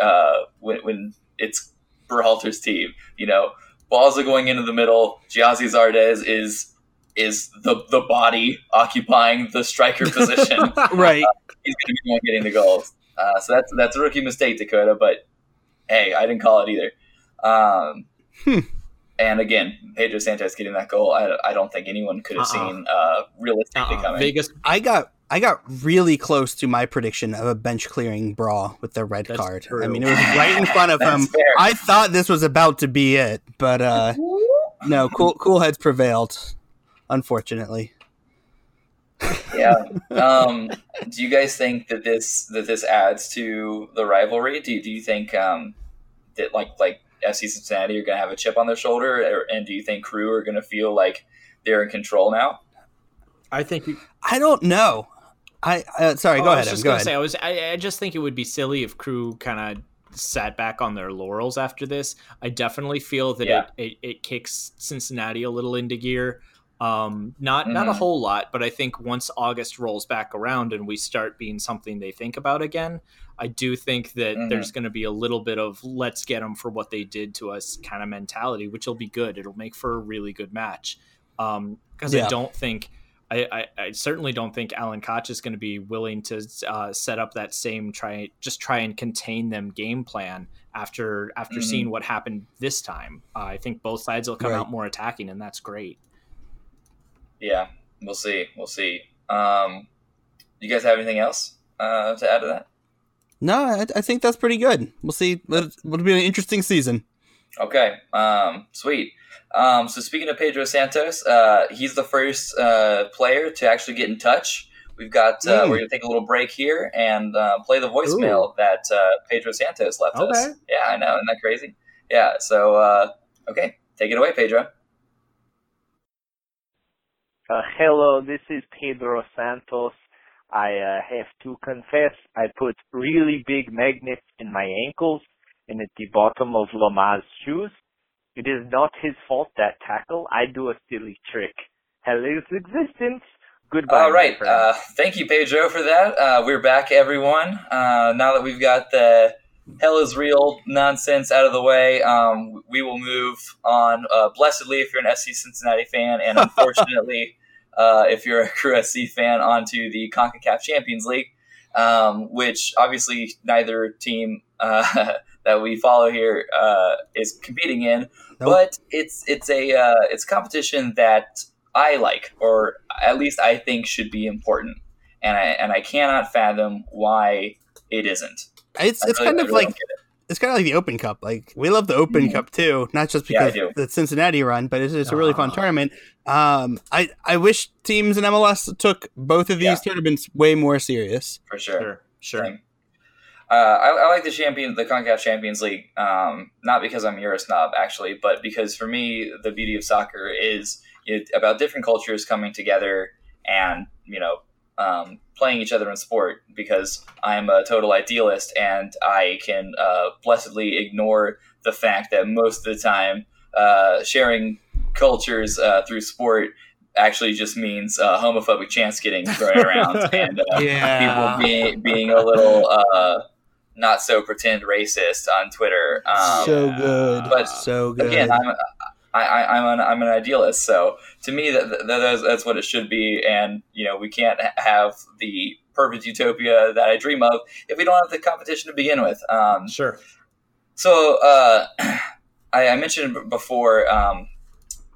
B: uh, when when it's Berhalter's team. You know, balls are going into the middle. Gyasi Zardes is is the the body occupying the striker position.
A: right, uh,
B: he's going to be the one getting the goals. Uh, so that's that's a rookie mistake, Dakota. But hey, I didn't call it either. Um, hmm. And again, Pedro Sanchez getting that goal, I, I don't think anyone could have uh-uh. seen uh, realistically uh-uh. coming.
A: Vegas, I got I got really close to my prediction of a bench clearing brawl with the red That's card. True. I mean, it was right in front of him. Fair. I thought this was about to be it, but uh, no, cool cool heads prevailed, unfortunately.
B: Yeah. Um, do you guys think that this that this adds to the rivalry? Do you, do you think um, that like like FC Cincinnati are going to have a chip on their shoulder, or, and do you think Crew are going to feel like they're in control now?
C: I think.
A: I don't know. I uh, sorry. Oh, go I ahead.
C: I was just
A: going to
C: say I was. I, I just think it would be silly if Crew kind of sat back on their laurels after this. I definitely feel that yeah. it, it, it kicks Cincinnati a little into gear. Um, not mm-hmm. not a mm-hmm. whole lot, but I think once August rolls back around and we start being something they think about again, I do think that mm-hmm. there's going to be a little bit of let's get them for what they did to us kind of mentality, which will be good. It'll make for a really good match. Because um, yeah. I don't think, I, I, I, certainly don't think Alan Koch is going to be willing to uh, set up that same try, just try and contain them game plan after after mm-hmm. seeing what happened this time. Uh, I think both sides will come right. out more attacking, and that's great.
B: Yeah, we'll see. We'll see. Um, you guys have anything else uh, to add to that?
A: No, I, I, think that's pretty good. We'll see. It'll be an interesting season.
B: Okay, um, sweet. Um, so speaking of Pedro Santos, uh, he's the first uh, player to actually get in touch. We've got. Uh, mm. We're gonna take a little break here and uh, play the voicemail Ooh. that uh, Pedro Santos left okay. us. Yeah, I know. Isn't that crazy? Yeah. So uh, okay, take it away, Pedro.
D: Hello, this is Pedro Santos. I uh, have to confess, I put really big magnets in my ankles and at the bottom of Loma's shoes. It is not his fault that tackle. I do a silly trick. Hell is existence. Goodbye.
B: All right. Uh, thank you, Pedro, for that. Uh, we're back, everyone. Uh, now that we've got the hell is real nonsense out of the way, um, we will move on uh, blessedly if you're an SC Cincinnati fan, and unfortunately uh, if you're a Crew SC fan, onto the CONCACAF Champions League, um, which obviously neither team uh, that we follow here uh, is competing in. Nope. But it's it's a uh, it's a competition that I like, or at least I think should be important, and I and I cannot fathom why it isn't.
A: It's it's kind of really like it's kind of like the Open Cup. Like we love the Open
B: Mhm.
A: Cup too, not just because
B: do.
A: the Cincinnati run, but it's, it's a really fun
C: Ah.
A: tournament. Um, I I wish teams in MLS took both of these
B: Yeah.
A: tournaments way more serious.
B: for sure.
C: Sure, sure.
B: Uh, I, I like the champion, the Concacaf Champions League, um, not because I'm Euro snob actually, but because for me the beauty of soccer is you know, about different cultures coming together and you know um, playing each other in sport. Because I'm a total idealist and I can uh, blessedly ignore the fact that most of the time uh, sharing cultures uh, through sport actually just means uh, homophobic chants getting thrown around and uh,
A: Yeah.
B: people being being a little uh, not so pretend racist on Twitter. Um,
A: so good,
B: But
A: so good.
B: again, I'm I, I, I'm an I'm an idealist, so to me that, that that's, that's what it should be. And you know, we can't have the perfect utopia that I dream of if we don't have the competition to begin with. Um,
C: Sure.
B: so uh, I, I mentioned before, um,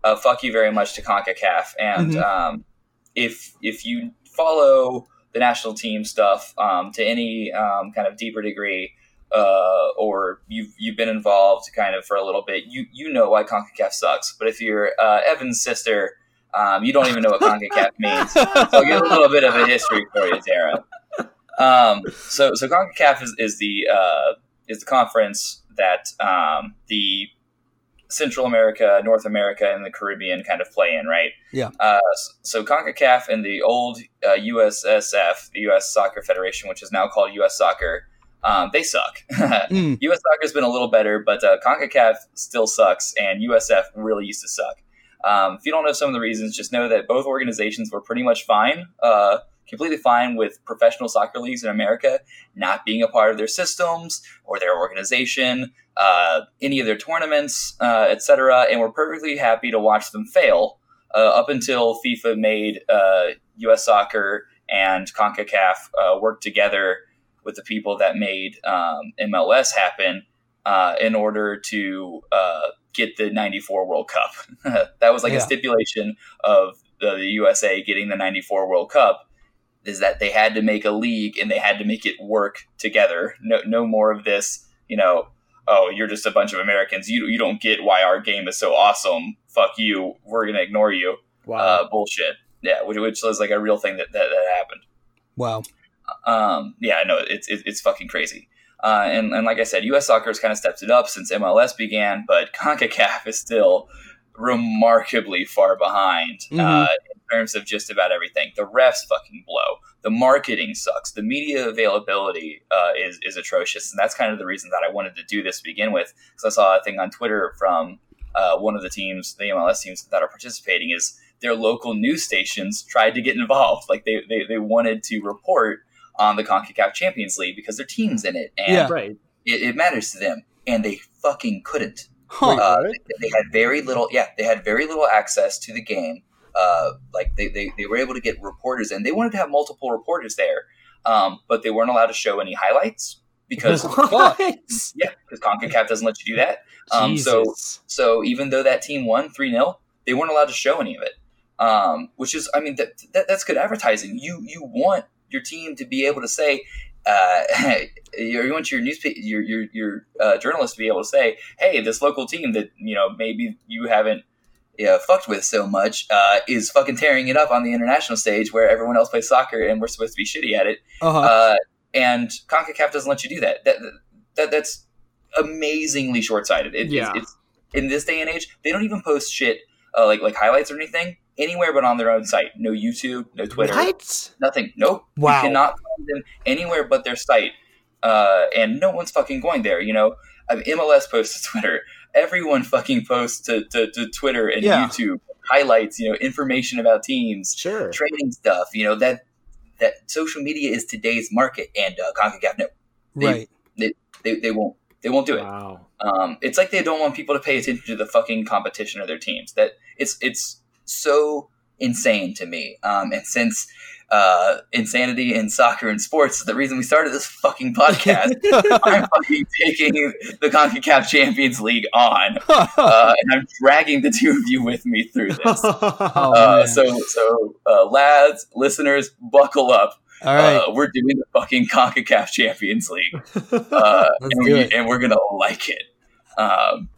B: uh, fuck you very much to Concacaf, and
A: Mhm.
B: um, if if you follow the national team stuff um, to any um, kind of deeper degree, uh, or you've you've been involved kind of for a little bit, you you know why Concacaf sucks. But if you're uh, Evan's sister, um, you don't even know what Concacaf means. So I'll give a little bit of a history for you, Tara. Um, so so Concacaf is, is the uh, is the conference that um, the Central America, North America, and the Caribbean kind of play in, right?
A: Yeah.
B: Uh, so CONCACAF and the old uh, USSF, the U.S. Soccer Federation, which is now called U.S. Soccer, um, they suck.
A: Mm.
B: U.S. Soccer's been a little better, but uh, CONCACAF still sucks, and USF really used to suck. Um, if you don't know some of the reasons, just know that both organizations were pretty much fine, uh, completely fine with professional soccer leagues in America not being a part of their systems or their organization, uh, any of their tournaments, uh, etc. And we're perfectly happy to watch them fail uh, up until FIFA made uh, U.S. Soccer and CONCACAF uh, work together with the people that made um, MLS happen uh, in order to uh, get the 94 World Cup. that was like
A: Yeah.
B: a stipulation of the, the USA getting the 94 World Cup is that they had to make a league and they had to make it work together. No, no more of this, you know, oh, you're just a bunch of Americans. You, you don't get why our game is so awesome. Fuck you. We're going to ignore you.
C: Wow.
B: Uh, bullshit. Yeah, which, which was like a real thing that, that, that happened
A: Wow.
B: Um, yeah, no, it's it's, it's fucking crazy. Uh, and, and like I said, U.S. soccer has kind of stepped it up since MLS began, but CONCACAF is still remarkably far behind uh,
A: Mhm.
B: in terms of just about everything. The refs fucking blow. The marketing sucks. The media availability uh, is is atrocious, and that's kind of the reason that I wanted to do this to begin with. Because I saw a thing on Twitter from uh, one of the teams, the MLS teams that are participating, is their local news stations tried to get involved. Like they they, they wanted to report on the CONCACAF Champions League because their team's in it and
A: Yeah.
C: right.
B: it, it matters to them, and they fucking couldn't.
A: Huh.
B: Uh, they, they had very little, yeah, they had very little access to the game. Uh, like they, they, they were able to get reporters, and they wanted to have multiple reporters there, um, but they weren't allowed to show any highlights because
C: What?
B: yeah, because Concacaf doesn't let you do that. Um, so so even though that team won 3 0, they weren't allowed to show any of it. Um, which is, I mean, that, that that's good advertising. You you want your team to be able to say, uh, you want your newspaper, your your your uh, journalist to be able to say, hey, this local team that you know maybe you haven't yeah, fucked with so much uh, is fucking tearing it up on the international stage where everyone else plays soccer and we're supposed to be shitty at it.
A: Uh-huh.
B: Uh, and CONCACAF doesn't let you do that. That, that that's amazingly short sighted. It,
C: Yeah.
B: it's, it's in this day and age, they don't even post shit uh, like like highlights or anything anywhere but on their own site. No YouTube, no Twitter,
C: What?
B: nothing. Nope.
A: Wow.
B: You cannot find them anywhere but their site. Uh, and no one's fucking going there. You know, I mean, MLS posts to Twitter. Everyone fucking posts to, to, to Twitter and
A: Yeah.
B: YouTube highlights. You know, information about teams
C: Sure.
B: training stuff. You know that that social media is today's market, and uh, Concacaf no, they-
A: right.
B: they, they won't they won't do it.
C: Wow.
B: Um, it's like they don't want people to pay attention to the fucking competition of their teams. That it's it's so insane to me. Um, and since uh, insanity in soccer and sports is the reason we started this fucking podcast, I'm fucking taking the Concacaf Champions League on, uh, and I'm dragging the two of you with me through this.
A: Oh,
B: Uh, so, so uh, lads, listeners, buckle up
A: All right.
B: Uh, we're doing the fucking CONCACAF Champions League, uh, and, we, and we're gonna like it. Um,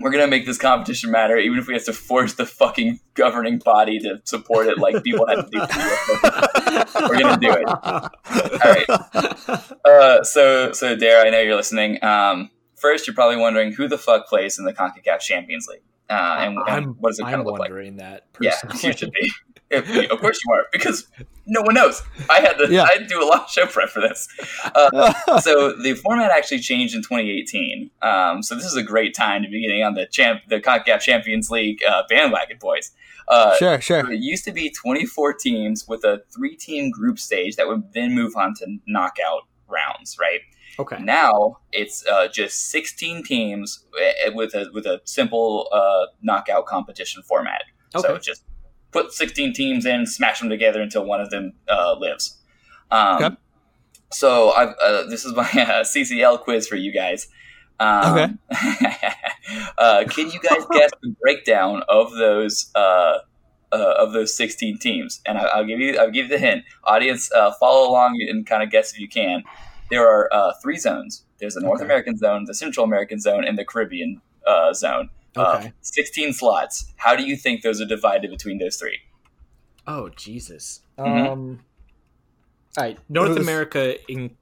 B: we're gonna make this competition matter, even if we have to force the fucking governing body to support it, like people had to do. We're gonna do it. All right. Uh, so, so Dare, I know you're listening. Um, first, you're probably wondering who the fuck plays in the CONCACAF Champions League, uh, and, and
C: I'm,
B: what does it kind
C: I'm
B: of look like?
C: wondering that.
B: Yeah, you should be. Of course you are, because no one knows. I had to.
A: Yeah.
B: I had to do a lot of show prep for this. Uh, so the format actually changed in 2018. Um, so this is a great time to be getting on the champ, the CONCACAF Champions League uh, bandwagon, boys. Uh,
A: sure, sure.
B: It used to be 24 teams with a three-team group stage that would then move on to knockout rounds, right?
C: Okay.
B: Now it's uh, just 16 teams uh, with a with a simple uh, knockout competition format.
C: Okay.
B: So just put 16 teams in, smash them together until one of them uh, lives. Um,
A: Okay.
B: So I've, uh, this is my uh, CCL quiz for you guys. Um, uh, can you guys guess the breakdown of those uh, uh, of those 16 teams? And I, I'll give you I'll give you the hint. Audience, uh, follow along and kind of guess if you can. There are uh, three zones. There's the North
A: Okay.
B: American zone, the Central American zone, and the Caribbean uh, zone. Uh,
C: Okay.
B: 16 slots. How do you think those are divided between those three?
C: Oh Jesus.
B: Mhm.
C: Um. All right. North
A: was-
C: America. In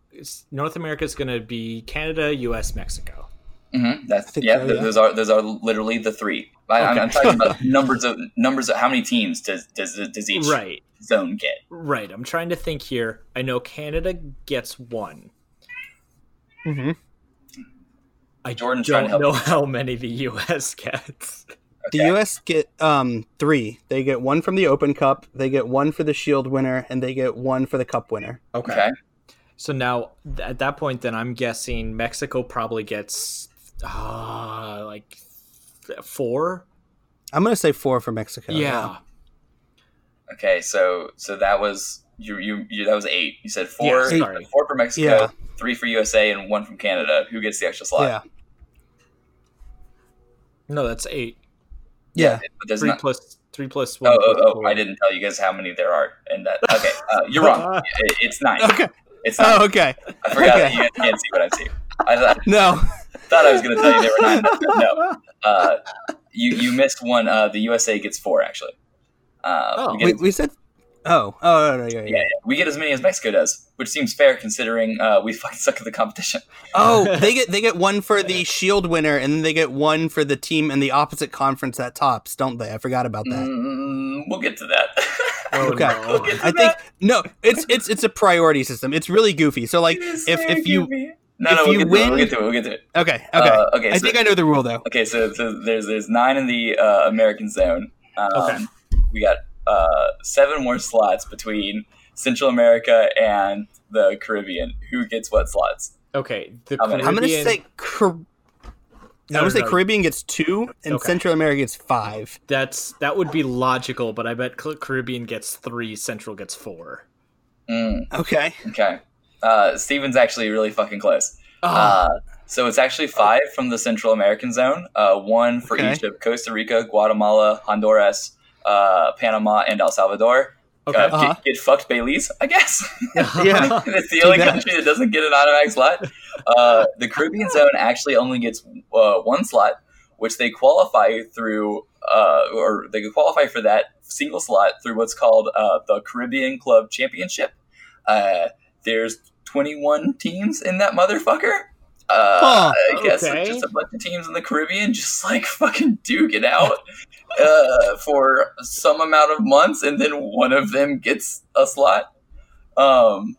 C: North America is going to be Canada, U.S., Mexico.
B: Mm-hmm. That's
A: think
B: yeah,
A: so,
B: th-
A: yeah.
B: Those are those are literally the three. I, I'm,
C: Okay.
B: I'm talking about numbers of numbers of how many teams does does, does each
C: Right.
B: zone get?
C: Right. I'm trying to think here. I know Canada gets one.
A: hmm
C: I
B: Jordan's
C: don't know
B: you.
C: how many the U.S. gets.
A: The U.S. get um three. They get one from the Open Cup. They get one for the Shield winner, and they get one for the Cup winner.
B: Okay.
C: So now th- at that point, then I'm guessing Mexico probably gets uh, like th- four.
A: I'm gonna say four for Mexico.
C: yeah.
B: Okay. So so that was you you, you that was eight. You said four
C: Yeah,
B: four for Mexico,
A: Yeah.
B: three for USA, and one from Canada. Who gets the extra slot?
A: Yeah.
C: No, that's eight.
A: Yeah.
B: But there's
C: Three
B: not.
C: plus three plus
B: Oh,
C: one.
B: oh,
C: plus
B: oh!
C: four.
B: I didn't tell you guys how many there are, and that. Okay, uh, you're wrong. It- it's nine.
A: Okay.
B: It's nine.
A: Oh, okay.
B: I forgot that you guys can't see what I see. I thought,
A: No.
B: thought I was going to tell you there were nine. No, uh, you you missed one. Uh, the USA gets four actually. Uh,
C: Oh.
B: we, get,
A: We, we said. Oh. Oh. No, no, yeah,
B: yeah,
A: yeah.
B: yeah, we get as many as Mexico does, which seems fair considering uh, we fucking suck at the competition.
A: Oh, they get they get one for the Shield winner, and then they get one for the team in the opposite conference that tops, don't they? I forgot about that.
B: Mm, we'll get to that.
C: Oh,
A: Okay.
C: no.
B: We'll get to
A: I think no, it's it's it's a priority system. It's really goofy. So like, if if you
B: goofy. no,
A: if
B: no, we'll
A: you
B: get to it.
A: win-
B: We'll get to it. We'll get to it.
A: okay, okay,
B: Uh, okay,
A: I
B: so-
A: think I know the rule though.
B: Okay, so, so there's there's nine in the uh, American zone. Um,
C: Okay.
B: We got uh, seven more slots between Central America and the Caribbean. Who gets what slots?
C: Okay. The
B: How many?
A: I'm gonna say. Car-
C: No,
A: I'm gonna
C: no,
A: say
C: no.
A: Caribbean gets two, and
C: Okay.
A: Central America gets five.
C: that's that would be logical, but I bet Caribbean gets three, Central gets four.
B: Mm,
A: Okay.
B: okay. Uh, Steven's actually really fucking close.
C: Oh,
B: Uh, so it's actually five from the Central American zone, uh, one for
A: Okay.
B: each of Costa Rica, Guatemala, Honduras, uh, Panama, and El Salvador.
C: okay.
B: Uh,
A: Uh-huh.
B: get, get fucked, Belize, I guess.
A: Yeah.
B: it's the only country that doesn't get an automatic slot. Uh, the Caribbean zone actually only gets uh, one slot, which they qualify through, uh, or they could qualify for that single slot through what's called uh, the Caribbean Club Championship. Uh, there's 21 teams in that motherfucker. Uh,
A: Huh.
B: I guess
C: Okay.
B: it's just a bunch of teams in the Caribbean just like fucking duke it out uh, for some amount of months, and then one of them gets a slot. Um,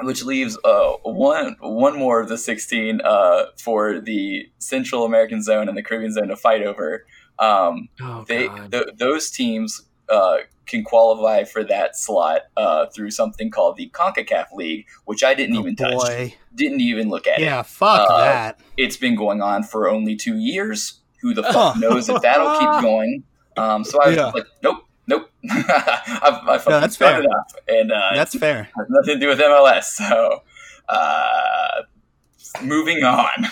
B: which leaves uh, one one more of the 16 uh, for the Central American zone and the Caribbean zone to fight over. Um,
C: Oh,
B: they th- those teams uh, can qualify for that slot uh, through something called the Concacaf League, which I didn't
A: Oh,
B: even touch,
A: boy.
B: didn't even look at it.
A: Yeah. Fuck
B: Uh,
A: that.
B: It's been going on for only two years. Who the fuck knows if that'll keep going? Um, so I was
A: Yeah.
B: like, nope, nope. I've, I fucking
A: that's
B: spent
A: fair.
B: enough, and uh,
A: That's fair.
B: nothing to do with MLS. So, uh, moving on,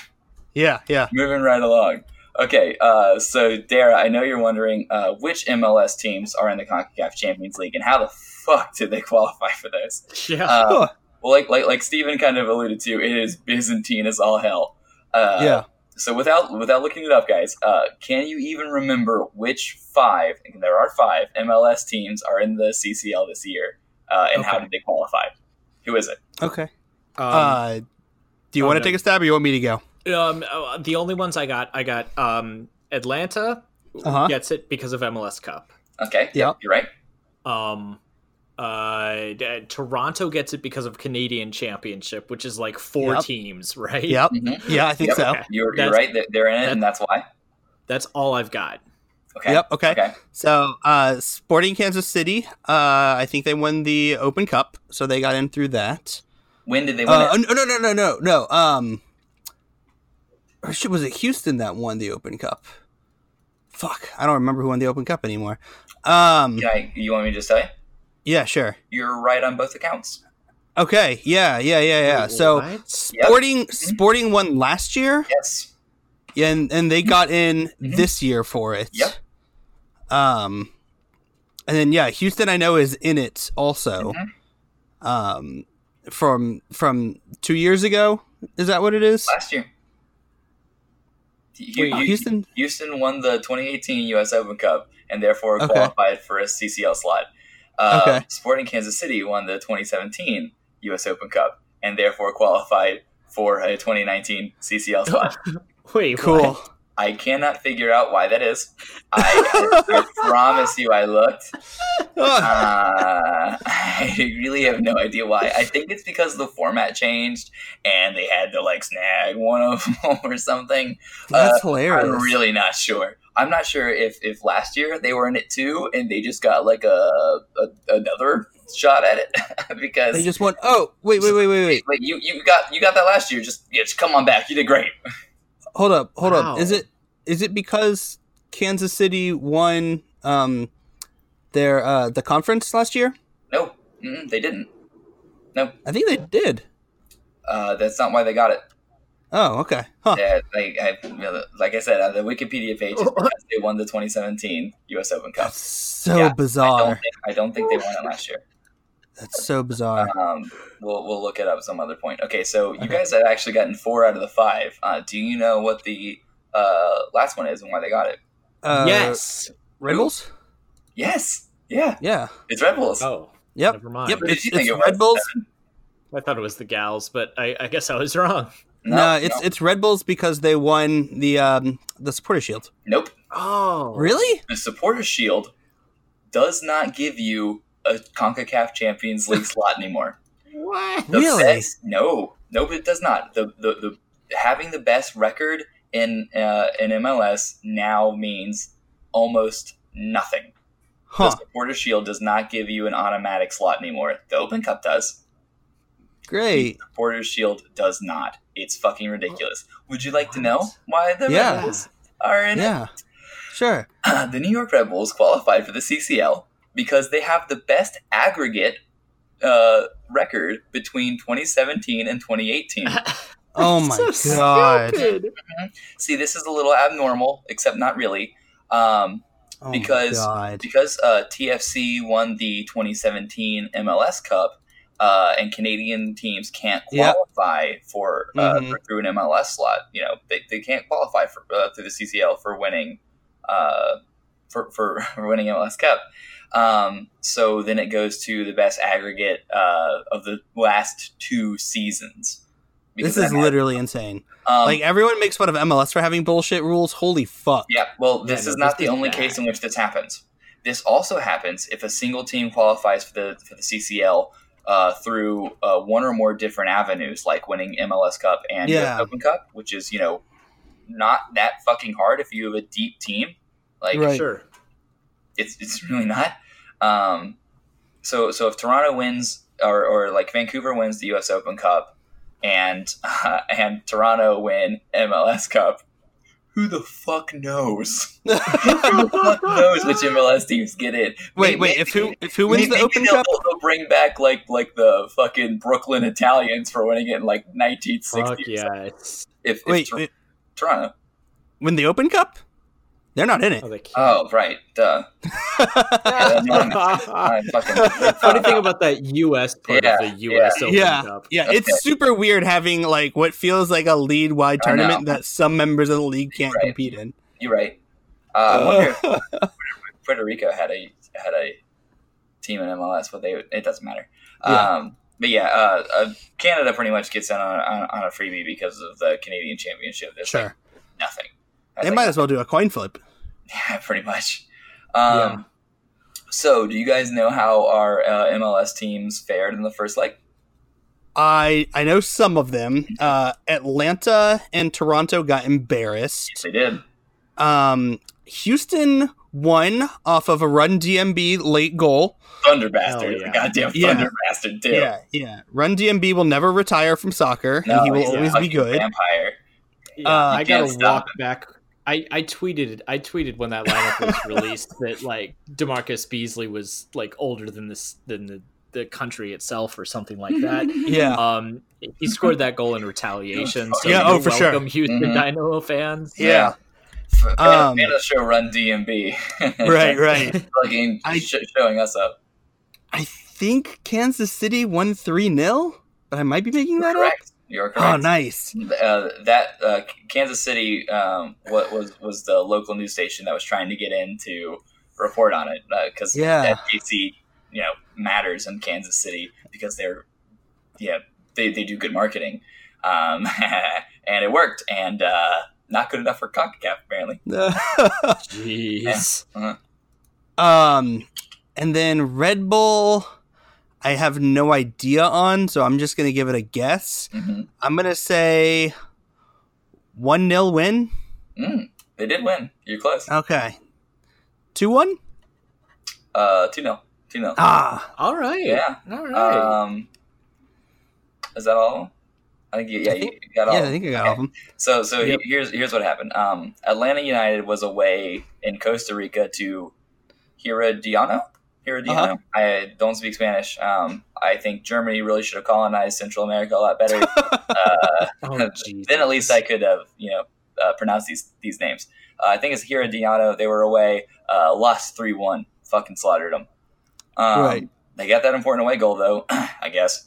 A: Yeah. Yeah.
B: moving right along. Okay, uh, so Dara, I know you're wondering uh, which MLS teams are in the CONCACAF Champions League and how the fuck did they qualify for those?
C: Yeah.
B: Uh, well, like like like Steven kind of alluded to, it is Byzantine as all hell. Uh,
A: yeah.
B: So without without looking it up, guys, uh, can you even remember which five? And there are five MLS teams are in the CCL this year, uh, and how did they qualify? Who is it?
A: Okay.
C: Um,
A: uh, do you
C: oh,
A: want to
C: no.
A: take a stab or you want me to go?
C: Um, uh, the only ones I got, I got um, Atlanta
A: Uh-huh.
C: gets it because of MLS Cup.
B: Okay,
A: Yeah,
B: you're right.
C: Um, uh, d- Toronto gets it because of Canadian Championship, which is like four
A: Yep.
C: teams, right?
A: Yep.
B: Mhm.
A: Yeah, I think
B: Yep.
A: so.
C: Okay.
B: You're, you're right. They're- They're in it, and that's why.
C: That's all I've got.
B: Okay.
A: Yep. Okay.
B: Okay.
A: So, uh, Sporting Kansas City, uh, I think they won the Open Cup, so they got in through that.
B: When did they win
A: Uh,
B: it?
A: no, no, no, no, no, no. Um, or shit, was it Houston that won the Open Cup? Fuck, I don't remember who won the Open Cup anymore. Um,
B: Can I, you want me to say?
A: yeah, sure.
B: You're right on both accounts.
A: Okay, yeah, yeah, yeah, yeah. So,
C: What?
A: Sporting, Sporting won last year,
B: Yes.
A: and and they got in
B: Mhm.
A: this year for it.
B: Yep.
A: Um, and then yeah, Houston I know is in it also.
B: Mhm.
A: Um, from from two years ago, is that what it is?
B: Last year. Hu-
C: Wait,
A: Houston.
B: Houston won the 2018 U.S. Open Cup and therefore
A: Okay.
B: qualified for a CCL slot. Uh,
A: Okay.
B: Sporting Kansas City won the 2017 U.S. Open Cup and therefore qualified for a 2019 CCL slot.
C: Wait,
A: Cool.
C: what?
B: I cannot figure out why that is. I, I, I promise you, I looked. Uh, I really have no idea why. I think it's because the format changed and they had to like snag one of them or something.
A: That's
B: Uh,
A: hilarious.
B: I'm really not sure. I'm not sure if, if last year they were in it too and they just got like a, a another shot at it because
A: They just went. Oh, wait, wait, wait, wait, wait.
B: like you, you got you got that last year. Just yeah, just come on back. You did great.
A: Hold up, hold
C: Wow.
A: up. Is it is it because Kansas City won um their uh the conference last year?
B: No, mm, they didn't.
A: No, I think they did.
B: Uh, that's not why they got it.
A: Oh, okay. Huh.
B: Yeah, like I, you know, like I said, on the Wikipedia page is because they won the 2017 U.S. Open Cup.
A: That's so
B: Yeah, I don't
A: bizarre.
B: think I don't think they won it last year.
A: That's so bizarre.
B: Um, we'll we'll look it up some other point. Okay, so you
A: Okay.
B: guys have actually gotten four out of the five. Uh, do you know what the uh, last one is and why they got it?
A: Uh,
C: yes.
A: Red Bulls.
B: Yes, yeah,
A: Yeah.
B: it's Red Bulls.
C: Oh,
A: Yep.
C: never mind.
A: Yep.
B: Did
A: It's,
B: you think
A: it's
B: it?
A: Red Bulls.
C: I thought it was the gals, but I, I guess I was wrong.
A: No, it's it's Red Bulls because they won the um the supporter shield.
B: nope.
C: Oh,
A: Really?
B: The Supporter Shield does not give you a Concacaf Champions League slot anymore.
C: What?
B: The
A: Really?
B: best- no, no, it does not. The, the the having the best record in uh, in MLS now means almost nothing.
A: Huh.
B: The Supporter Shield does not give you an automatic slot anymore. The Open Cup does.
A: Great.
B: The Supporter Shield does not. It's fucking ridiculous. Would you like to know why the
A: Yeah.
B: Red Bulls are in it?
A: Yeah. Sure.
B: the New York Red Bulls qualified for the CCL because they have the best aggregate uh, record between 2017 and 2018.
A: Oh my
C: So
A: god.
C: stupid.
B: See, this is a little abnormal, except not really, um,
A: Oh
B: Because- because uh, TFC won the 2017 MLS Cup. Uh, and Canadian teams can't
A: Yep.
B: qualify for, uh,
A: Mhm.
B: for through an MLS slot. You know, they, they can't qualify for uh, through the CCL for winning uh, for, for for winning MLS Cup. Um, so then it goes to the best aggregate uh, of the last two seasons.
A: This is
B: that had-
A: literally insane.
B: um,
A: like everyone makes fun of MLS for having bullshit rules. Holy fuck.
B: Yeah, well,
C: Yeah,
B: this
C: no,
B: is not
C: this
B: the only
C: bad.
B: case in which this happens. This also happens if a single team qualifies for the for the CCL uh, through uh, one or more different avenues, like winning MLS Cup and
A: Yeah.
B: US Open Cup, which is you know not that fucking hard if you have a deep team. Like
A: Right.
C: Sure.
B: It's it's really not. Um, so so if Toronto wins or, or like Vancouver wins the U.S. Open Cup and uh, and Toronto win MLS Cup, who the fuck knows? who the fuck knows which MLS teams get in?
A: wait, wait. If who if who wins
B: maybe
A: the Open
B: they'll,
A: Cup?
B: They'll bring back like like the fucking Brooklyn Italians for winning it in like 1960.
C: Fuck yeah.
B: If, if
A: Wait,
B: Tor-
A: wait,
B: Toronto,
A: win the Open Cup? They're not in it.
C: Oh.
B: Oh, right. Duh. Yeah, I'm- I'm fucking-
C: Funny thing about that U.S. part
B: Yeah,
C: of the U.S.
B: yeah.
C: Open
A: yeah,
C: Cup.
A: yeah,
B: Okay.
A: it's super weird having like what feels like a league wide tournament that some members of the league can't
B: Right.
A: compete in.
B: You're right. Uh, I wonder if Puerto Rico had a had a team in MLS, but they it doesn't matter.
A: Yeah.
B: Um, but yeah, uh, uh, Canada pretty much gets in on, on, on a freebie because of the Canadian Championship. There's like
A: Sure,
B: nothing. I
A: they might as well do a coin flip.
B: Yeah, pretty much. Um,
C: Yeah.
B: So, do you guys know how our uh, MLS teams fared in the first leg?
A: I I know some of them. Uh, Atlanta and Toronto got embarrassed.
B: Yes, They did.
A: Um, Houston won off of a run DMB late goal.
B: Thunder bastard.
C: yeah.
B: The goddamn
A: Yeah.
B: Thunder bastard, too.
A: Yeah, yeah. Run DMB will never retire from soccer,
B: No,
A: and he will always be good.
B: Vampire.
C: Yeah,
A: Uh,
C: I gotta
B: can't
C: walk back. I, I tweeted I tweeted when that lineup was released that like DaMarcus Beasley was like older than this than the, the country itself or something like that.
A: Yeah,
C: Um, he scored that goal in retaliation. So
A: Yeah, oh, for sure.
C: welcome, Houston
B: Mhm.
C: Dynamo fans.
A: yeah.
B: F- Fan,
A: Um,
B: fan of the show, Run DMB.
A: right, right.
B: Fucking
A: I-
B: showing us up.
A: I think Kansas City won three 0 but I might be making that up.
B: Correct. You're
A: Oh, nice.
B: uh, that uh, Kansas City um, what was was the local news station that was trying to get in to report on it because
A: Yeah.
B: FKC you know matters in Kansas City because they're yeah they, they do good marketing um, and it worked and uh, not good enough for Concacaf apparently
C: Jeez.
A: um, and then Red Bull, I have no idea on, so I'm just gonna give it a guess.
B: Mhm.
A: I'm gonna say one 0 win.
B: mm, they did win you're close
A: Okay, two one.
B: uh, 2-0 2-0
A: Ah,
C: All right.
B: Yeah.
C: All right.
B: um, is that all I think you, yeah
A: I think-
B: you got all
A: yeah, I think I got all of them.
B: So so he-
C: Yep.
B: here's here's what happened. Um, Atlanta United was away in Costa Rica to Herediano. Herediano.
A: Uh-huh.
B: I don't speak Spanish. Um, I think Germany really should have colonized Central America a lot better. uh,
C: oh,
B: then at least I could have you know uh, pronounced these these names. Uh, I think it's Herediano. They were away, uh, lost three one, fucking slaughtered them. Um,
A: Right.
B: They got that important away goal though, I guess.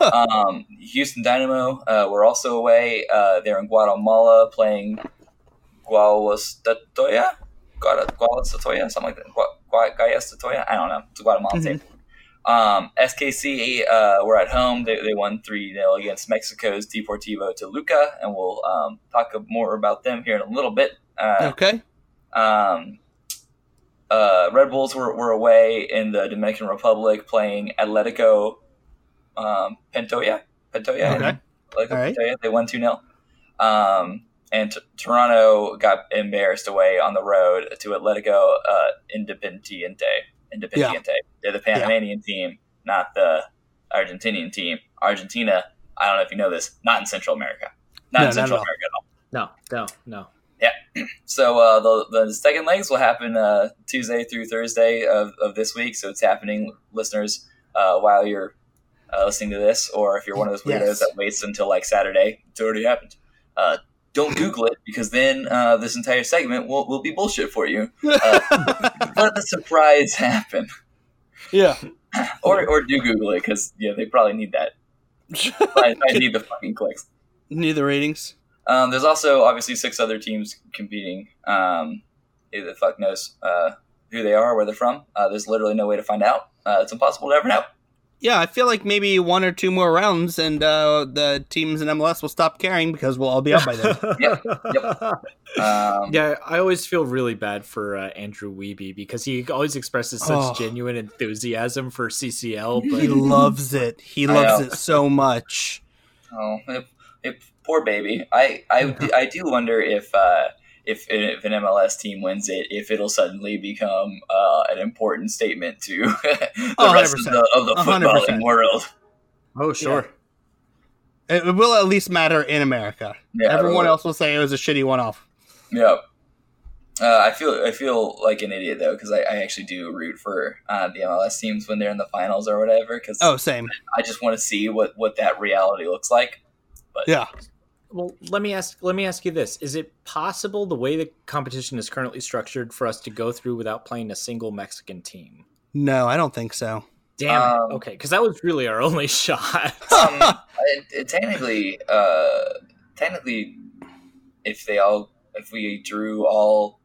B: um, Houston Dynamo uh, were also away. Uh, they're in Guatemala playing Guadalajara, Guadalajara, something like that. Gua- Gua- Guadalajara, I don't know. It's a Guatemala team. Um, SKC uh, were at home. They, they won 3 0 against Mexico's Deportivo Toluca, and we'll um, talk more about them here in a little bit. Uh,
A: Okay.
B: um, uh, Red Bulls were, were away in the Dominican Republic playing Atletico um, Pantoja. Pantoja.
A: Okay.
B: Atletico
A: right.
B: Pantoja. They won 2 0. Um, and t- Toronto got embarrassed away on the road to Atletico uh, Independiente. Independiente. They're the Panamanian team, not the Argentinian team. Argentina, I don't know if you know this, not in Central America. Not
A: No,
B: in
A: not
B: Central
A: at.
B: America at all.
C: No, no, no. Yeah.
B: So uh, the the second legs will happen uh, Tuesday through Thursday of, of this week. So it's happening, listeners, uh, while you're uh, listening to this, or if you're one of those weirdos
A: Yes.
B: that waits until like Saturday, it's already happened. Don't Google it because then uh, this entire segment will, will be bullshit for you. Uh, let the surprise happen,
A: yeah.
B: or or do Google it because yeah, they probably need that. I, I need the fucking clicks.
A: Need the ratings.
B: Um, there's also obviously six other teams competing. Um, who the fuck knows uh, who they are, where they're from? Uh, there's literally no way to find out. Uh, it's impossible to ever know.
A: Yeah, I feel like maybe one or two more rounds, and uh, the teams in MLS will stop caring because we'll all be out by then.
B: Yep, Um,
C: Yeah, I always feel really bad for uh, Andrew Wiebe because he always expresses such
A: Oh.
C: genuine enthusiasm for CCL, but
A: he loves it. He loves it so much.
B: Oh, if, if, poor baby. I, I, I do wonder if uh, if if an MLS team wins it, if it'll suddenly become uh, an important statement to the
A: Oh,
B: rest of the, of the
A: 100%.
B: footballing world.
C: oh sure.
A: It, it will at least matter in America.
B: Yeah,
A: Everyone else will say it was a shitty one-off.
B: Yeah. Uh, I feel I feel like an idiot though because I, I actually do root for uh, the MLS teams when they're in the finals or whatever because
A: Oh, same.
B: I just want to see what, what that reality looks like.
A: Yeah.
C: Well, let me ask. Let me ask you this: Is it possible the way the competition is currently structured for us to go through without playing a single Mexican team?
A: No, I don't think so.
C: Damn
B: Um,
C: it. Okay, because that was really our only shot.
B: um, it, it technically, uh, technically, if they all, if we drew all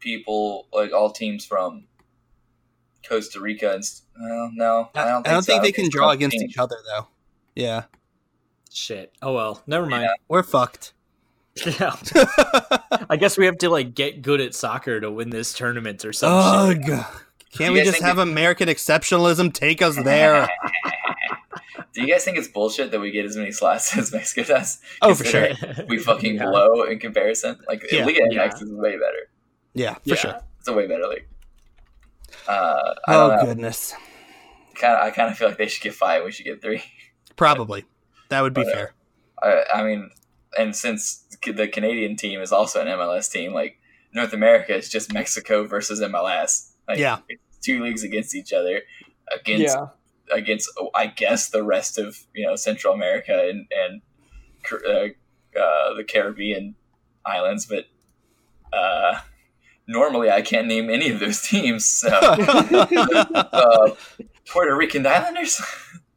B: people, like all teams from Costa Rica, and well, no, I don't. Think
A: I don't
B: so.
A: think they
B: it's
A: can draw against
B: team.
A: each other though. Yeah,
C: Shit. Oh well. Never mind.
A: we're fucked.
C: Yeah. I guess we have to like get good at soccer to win this tournament or something.
A: Ugh. Can't we just
B: think
A: have American exceptionalism take us there?
B: Do you guys think it's bullshit that we get as many slots as Mexico does?
A: oh, for sure.
B: We fucking
C: Yeah.
B: blow in comparison. Like
A: Yeah.
B: Liga MX
C: Yeah.
B: is way better.
A: Yeah, for
C: Yeah.
A: sure.
B: It's a way better league. Uh, I don't
A: Oh
B: know.
A: goodness.
B: Kind of, I kind of feel like they should get five. We should get three.
A: Probably. That would be
B: Whatever.
A: fair.
B: I, I mean, and since the Canadian team is also an MLS team, like North America is just Mexico versus MLS. Like,
A: Yeah.
B: it's two leagues against each other, against against oh, I guess the rest of you know Central America and and uh, uh, the Caribbean islands, but uh, normally I can't name any of those teams. So uh, Puerto Rican Islanders,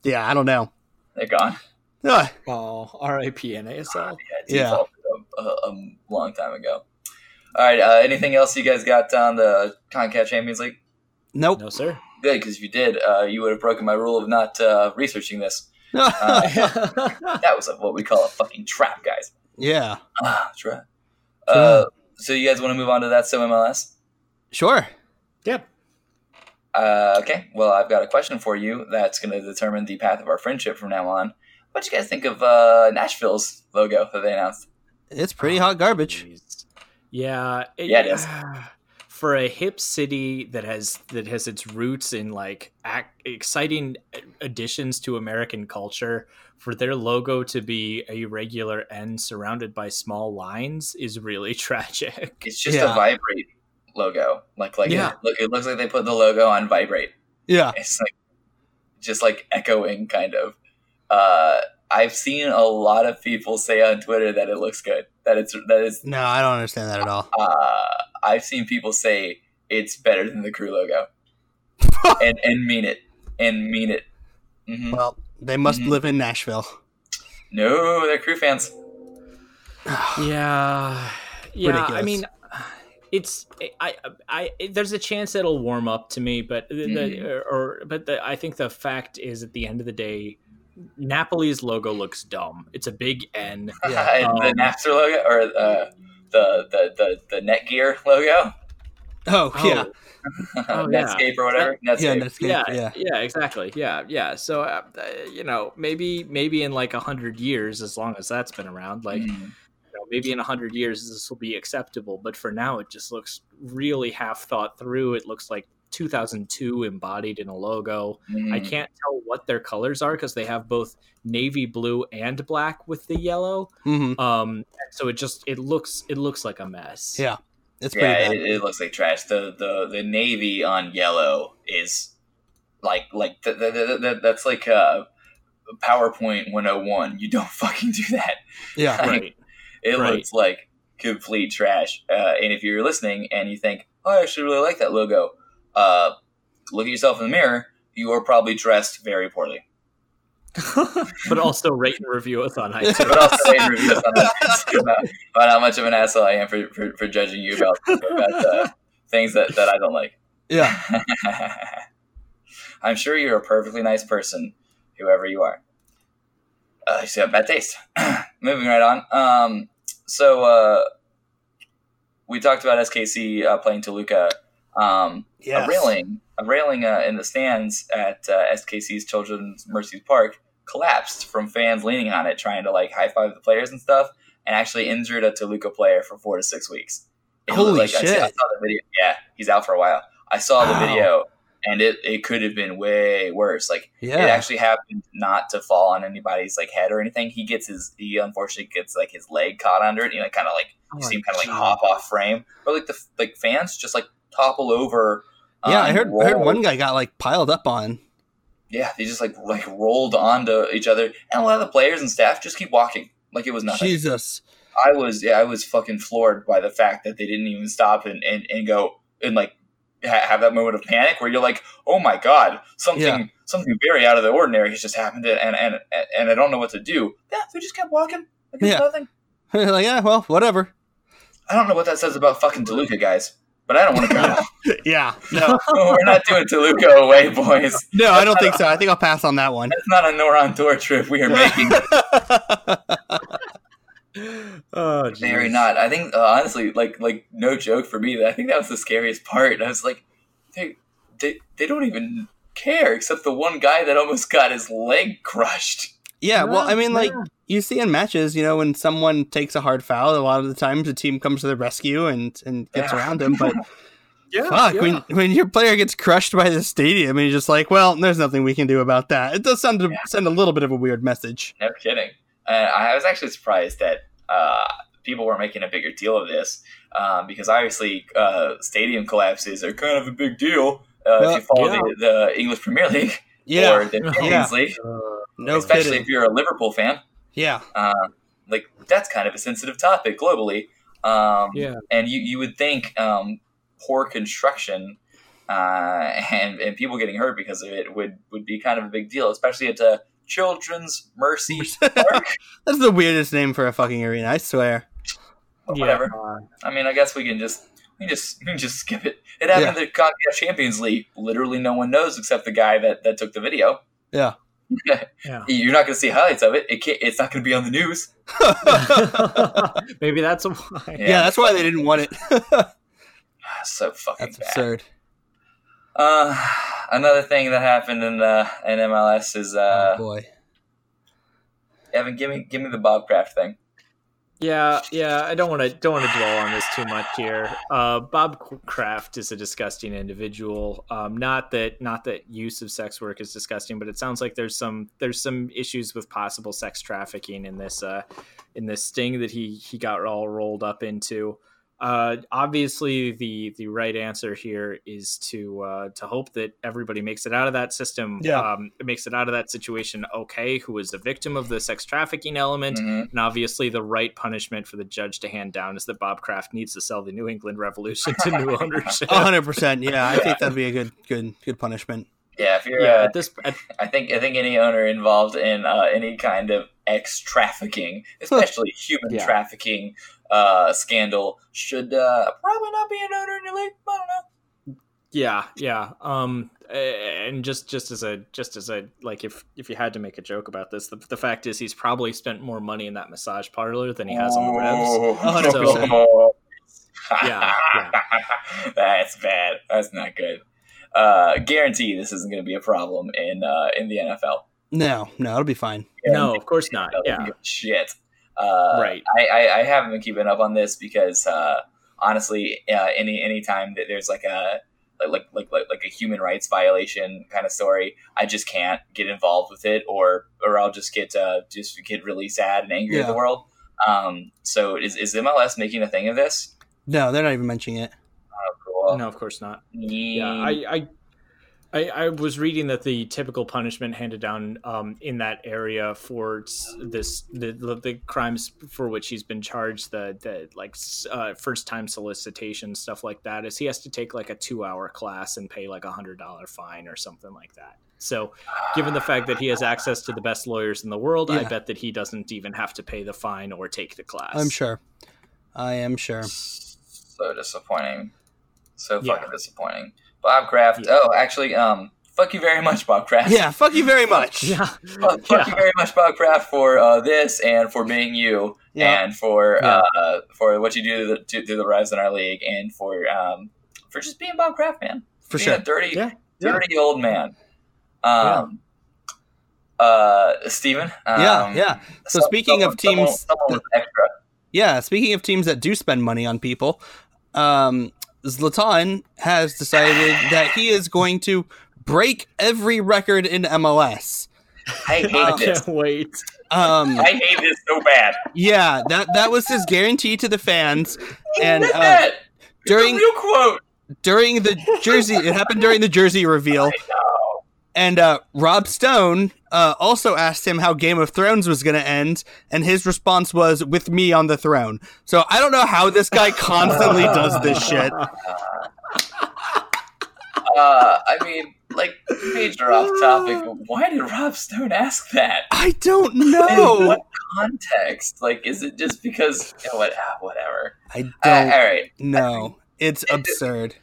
A: yeah, I don't know.
B: they're gone.
A: Ugh.
C: Oh, R.I.P. NASL.
B: Yeah,
A: Yeah.
B: defaulted A, a, a long time ago. All right. Uh, anything else you guys got on the Concacaf Champions League?
A: Nope.
C: No, sir.
B: Good, because if you did, uh, you would have broken my rule of not uh, researching this. Uh, that was a, what we call a fucking trap, guys.
A: yeah.
B: Ah, trap. Uh, so you guys want to move on to that? So MLS.
A: Sure.
C: yep.
B: Uh, okay. Well, I've got a question for you that's going to determine the path of our friendship from now on. What do you guys think of uh, Nashville's logo that they announced?
A: It's pretty hot garbage.
C: Jeez. Yeah.
B: Yeah, it is.
C: For a hip city that has that has its roots in like ac exciting additions to American culture, for their logo to be a regular N surrounded by small lines is really tragic.
B: It's just
A: Yeah.
B: a vibrate logo. Like, like
C: Yeah.
B: it, look, it looks like they put the logo on vibrate.
A: Yeah.
B: It's like just like echoing, kind of. Uh, I've seen a lot of people say on Twitter that it looks good. That it's that is.
A: No, I don't understand that at all.
B: Uh, I've seen people say it's better than the crew logo, and and mean it, and mean it. hmm
A: Well, they must
B: Mhm.
A: live in Nashville.
B: No, they're crew fans.
C: Yeah, yeah. I mean, it's I, I there's a chance it'll warm up to me, but the, the
B: Mhm.
C: or but the, I think the fact is at the end of the day, Napoli's logo looks dumb. It's a big N.
A: Yeah.
B: And the
C: Um,
B: Napster logo or uh, the the the the Netgear logo,
A: Oh, yeah.
C: Oh, yeah.
B: Netscape or whatever.
A: Yeah,
B: Netscape.
A: Netscape.
C: yeah,
A: Yeah.
C: yeah, exactly. Yeah, yeah. So uh, uh, you know, maybe maybe in like a hundred years, as long as that's been around, like
B: Mhm.
C: you know, maybe in a hundred years this will be acceptable. But for now, it just looks really half thought through. It looks like 2002 embodied in a logo. I
B: Mhm.
C: can't tell what their colors are because they have both navy blue and black with the yellow.
A: hmm
C: Um, so it just it looks it looks like a mess.
A: Yeah. It's pretty
B: Yeah,
A: bad.
B: it, it looks like trash. The the the navy on yellow is like like th- th- th- th- that's like uh, PowerPoint 101. You don't fucking do that.
A: yeah.
C: right.
B: It
C: Right.
B: looks like complete trash. Uh, and if you're listening and you think, "Oh, I actually really like that logo," uh, look at yourself in the mirror. You are probably dressed very poorly.
C: but also rate and review us on iTunes.
B: But also, rate and review us on that about, about how much of an asshole I am for, for, for judging you about, about uh, things that, that I don't like.
A: Yeah.
B: I'm sure you're a perfectly nice person, whoever you are. Uh, you still have bad taste. Moving right on. Um, so uh, we talked about SKC uh, playing Toluca. Um,
A: Yes.
B: A railing, a railing uh, in the stands at uh, SKC's Children's Mercy Park collapsed from fans leaning on it, trying to like high five the players and stuff, and actually injured a Toluca player for four to six weeks. It
A: Holy
B: I, see- I saw the video. Yeah, he's out for a while. I saw the video, and it, it could have been way worse. Like
A: Yeah.
B: it actually happened not to fall on anybody's like head or anything. He gets his he unfortunately gets like his leg caught under it. And, you know, kind of like
A: Oh
B: you see him kind of like hop off frame, but like the like fans just like topple over.
A: yeah, I
B: um,
A: heard I heard one guy got like piled up on.
B: Yeah, they just like like rolled onto each other, and a lot of the players and staff just keep walking. like it was nothing.
A: Jesus.
B: I was yeah, I was fucking floored by the fact that they didn't even stop and and, and go and like ha- have that moment of panic where you're like, oh my god, something
A: Yeah.
B: something very out of the ordinary has just happened, and and and I don't know what to do. Yeah, they just kept walking. Like it's
A: Yeah.
B: nothing.
A: like, yeah, well, whatever.
B: I don't know what that says about fucking Toluca guys, but I don't want to go.
A: Yeah. No.
B: We're not doing Toluca away, boys.
A: No, I don't think so. I think I'll pass on that one.
B: That's not a Noron tour trip we are making.
C: Oh,
B: Very not. I think uh, honestly, like like no joke for me. I think that was the scariest part. I was like, they they they don't even care except the one guy that almost got his leg crushed.
A: Yeah, well, I mean, like
C: Yeah.
A: you see in matches, you know, when someone takes a hard foul, a lot of the times the team comes to the rescue and and gets
B: Yeah.
A: around him. But
C: Yeah,
A: fuck,
C: yeah.
A: when when your player gets crushed by the stadium, and you're just like, well, there's nothing we can do about that. It does send a,
B: Yeah.
A: send a little bit of a weird message.
B: No kidding. Uh, I was actually surprised that uh, people were making a bigger deal of this um, because obviously uh, stadium collapses are kind of a big deal uh,
A: Well,
B: if you follow
C: yeah.
B: the, the English Premier League or
A: Yeah,
B: the
C: Yeah.
A: No
B: especially
A: kidding.
B: if you're a Liverpool fan.
A: Yeah,
B: Uh, like that's kind of a sensitive topic globally. Um,
C: Yeah.
B: and you, you would think um, poor construction uh, and and people getting hurt because of it would would be kind of a big deal, especially at a Children's Mercy Park.
A: that's the weirdest name for a fucking arena. I swear.
B: But
C: Yeah.
B: Whatever. I mean, I guess we can just we can just we can just skip it. It happened at CONCACAF Champions League. Literally, no one knows except the guy that that took the video.
A: Yeah.
C: Yeah.
B: You're not going to see highlights of it. It can't, it's not going to be on the news.
C: Maybe that's why.
A: yeah, that's why they didn't want it.
B: so fucking
A: that's
B: bad.
A: absurd.
B: Uh, another thing that happened in the in MLS is uh,
A: oh boy.
B: Evan, give me give me the Bob Kraft thing.
C: Yeah, yeah. I don't want to don't want to dwell on this too much here. Uh, Bob Kraft is a disgusting individual. Um, not that not that use of sex work is disgusting, but it sounds like there's some there's some issues with possible sex trafficking in this uh, in this sting that he he got all rolled up into. Uh, obviously, the the right answer here is to uh, to hope that everybody makes it out of that system.
A: Yeah.
C: um, makes it out of that situation okay. Who is a victim of the sex trafficking element?
B: Mhm.
C: And obviously, the right punishment for the judge to hand down is that Bob Kraft needs to sell the New England Revolution to new ownership.
A: Hundred percent. Yeah, I think that'd be a good, good, good punishment.
B: Yeah, if you're,
C: yeah,
B: uh,
C: at this, at,
B: I think I think any owner involved in uh, any kind of ex trafficking, especially human
C: Yeah.
B: trafficking uh, scandal, should uh, probably not be an owner in your league. I don't know.
C: yeah, yeah. Um, and just just as a just as a like, if if you had to make a joke about this, the, the fact is he's probably spent more money in that massage parlor than he has on the Revs.
B: Oh,
A: 100%.
C: Yeah, yeah.
B: That's bad. That's not good. Uh, guarantee this isn't going to be a problem in uh, in the NFL.
A: No, no, it'll be fine.
C: No, of course not. Yeah,
B: Shit. Uh,
C: right.
B: I, I, I haven't been keeping up on this because uh, honestly, uh, any any time that there's like a like, like like like a human rights violation kind of story, I just can't get involved with it, or or I'll just get uh, just get really sad and angry at the world. Um, so is is MLS making a thing of this?
A: No, they're not even mentioning it.
C: No, of course not.
B: Yeah,
C: yeah I, I I I was reading that the typical punishment handed down um, in that area for this the, the the crimes for which he's been charged the the like uh, first time solicitation stuff like that is he has to take like a two hour class and pay like a hundred dollar fine or something like that. So, given the fact that he has access to the best lawyers in the world, I bet that he doesn't even have to pay the fine or take the class.
A: I'm sure. I am sure.
B: so disappointing, so
C: Yeah.
B: fucking disappointing. Bob Kraft.
C: Yeah.
B: Oh, actually, um, fuck you very much, Bob Kraft.
A: Yeah, fuck you very much.
C: Yeah.
B: Fuck, fuck you very much, Bob Kraft, for uh, this and for being you,
A: Yeah.
B: and for
C: Yeah.
B: uh, for what you do to the, to, to the Revs in our league, and for um, for just being Bob Kraft, man.
A: For
B: being
A: sure.
B: a dirty,
C: Yeah. Yeah.
B: dirty old man. Um, uh, Steven? Um,
A: Yeah, yeah. So
B: some-
A: speaking of teams-
B: someone with extra.
A: Yeah, speaking of teams that do spend money on people, um, Zlatan has decided that he is going to break every record in MLS.
B: I hate
A: Uh,
C: I
B: this.
C: can't wait.
A: Um,
B: I hate this so bad.
A: yeah, that that was his guarantee to the fans, and uh, during
B: It's real quote.
A: during the jersey, it happened during the jersey reveal. And uh, Rob Stone uh, also asked him how Game of Thrones was going to end, and his response was "with me on the throne." So I don't know how this guy constantly does this shit.
B: Uh, I mean, like major off topic. but Why did Rob Stone ask that?
A: I don't
B: In
A: know.
B: what context? Like, is it just because? You know, what? ah, whatever.
A: I
B: Uh,
A: don't
B: all right.
A: know. It's absurd.
B: There,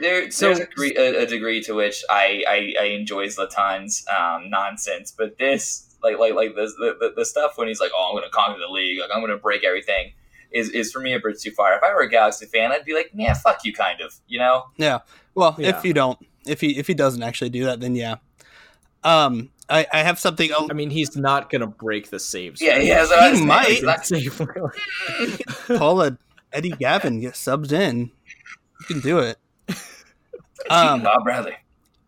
B: there-
C: So-
B: there's a degree, a, a degree to which I I, I enjoy Zlatan's um, nonsense, but this like like like the, the the stuff when he's like, oh, I'm going to conquer the league, like I'm going to break everything, is is for me a bit too far. If I were a Galaxy fan, I'd be like, man, fuck you, kind of, you know. Yeah.
A: Well,
C: Yeah.
A: if you don't, if he if he doesn't actually do that, then yeah. Um, I, I have something. Oh,
C: I mean, he's not gonna break the saves.
B: Yeah, he has. a-
A: He might.
B: he's not-
C: Save rule.
A: Paula Eddie Gavin get subs in. You can do it. Um,
B: Bob Bradley.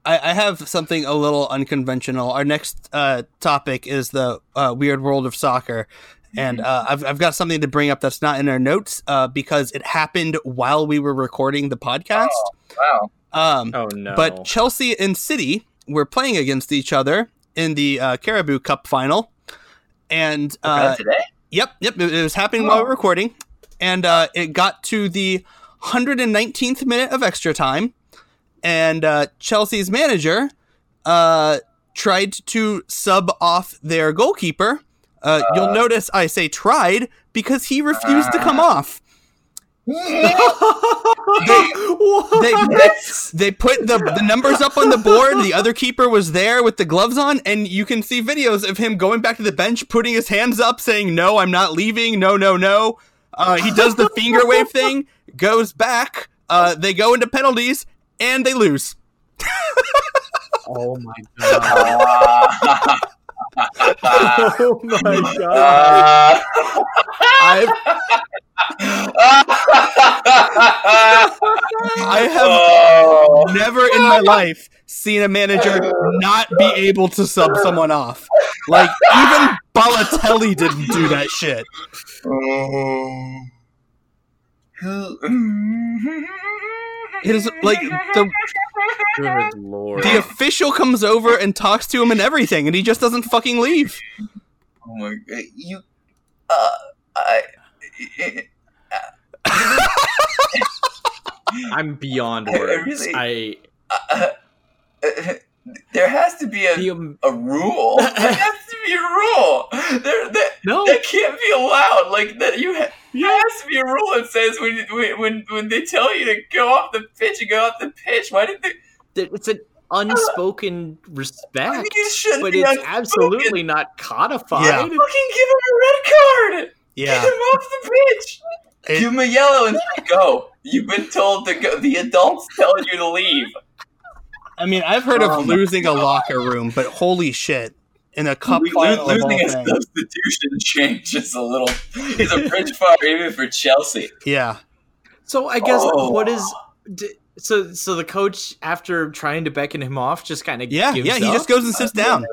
A: I, I have something a little unconventional. Our next uh, topic is the uh, weird world of soccer, and uh, I've I've got something to bring up that's not in our notes uh, because it happened while we were recording the podcast.
B: Wow.
A: Um,
C: Oh no!
A: But Chelsea and City were playing against each other in the uh, Carabao Cup final, and uh,
B: today?
A: Yep, yep. It, it was happening while we were recording, and uh, it got to the 119th minute of extra time, and uh, Chelsea's manager uh, tried to sub off their goalkeeper. Uh, you'll notice I say tried because he refused to come off.
C: What?
A: They, they put the, the numbers up on the board. The other keeper was there with the gloves on, and you can see videos of him going back to the bench, putting his hands up, saying, No, I'm not leaving. No, no, no. Uh, he does the finger wave thing, goes back. Uh, they go into penalties, and they lose.
C: oh my god! Oh my god!
A: I've, I have
B: Oh.
A: never in my life seen a manager not be able to sub someone off. Like, even Balotelli didn't do that shit. It is like the
C: Good lord!
A: the official comes over and talks to him and everything, and he just doesn't fucking leave.
B: Oh my god, you. Uh, I.
C: I'm beyond
B: I- I
C: words.
B: really-
C: I
B: Uh, there has to be a,
C: the, um,
B: a rule. There has to be a rule. There, that,
C: no.
B: that can't be allowed. Like that, you. Ha- there has to be a rule that says when, when when when they tell you to go off the pitch, you go off the pitch. Why did they?
C: It's an unspoken respect,
B: I mean, it
C: but it's
B: unspoken.
C: absolutely not codified.
A: Yeah.
B: Fucking give him a red card.
A: Yeah,
B: Get him off the pitch.
A: It-
B: Give him a yellow and say, go. You've been told to go. The adults tell you to leave.
A: I mean, I've heard
B: Oh
A: of
B: my
A: losing a locker room, but holy shit, in a cup
B: Lo-
A: final of all
B: losing a
A: things.
B: substitution change is a little. Is a bridge far even for Chelsea.
A: Yeah,
C: So I guess
B: Oh.
C: what is so so the coach after trying to beckon him off just kind of
A: yeah,
C: gives
A: yeah. He just goes and sits down.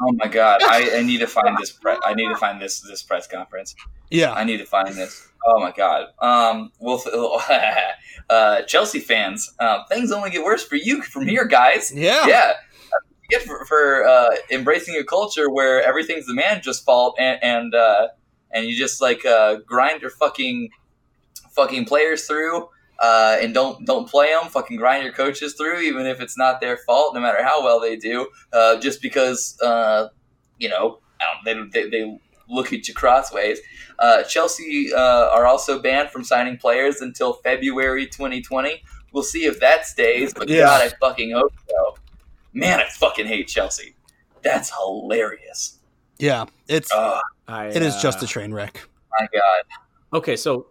B: Oh my god! I, I need to find this. Pre- I need to find this this press conference.
A: Yeah,
B: I need to find this. Oh my god. Um. Well, uh, Chelsea fans, uh, things only get worse for you from here, guys.
A: yeah,
B: Yeah. Get for, for uh, embracing a culture where everything's the manager's fault and and uh, and you just like uh, grind your fucking fucking players through uh, and don't don't play them. Fucking grind your coaches through, even if it's not their fault, no matter how well they do. Uh, just because uh, you know I don't, they, they they look at you crossways. Uh, Chelsea uh, are also banned from signing players until February 2020. We'll see if that stays, but
A: Yeah.
B: God, I fucking hope so. Man, I fucking hate Chelsea. That's hilarious.
A: yeah. It's
B: Oh
C: I,
A: it is just
C: uh,
A: a train wreck.
B: my god.
C: Okay, so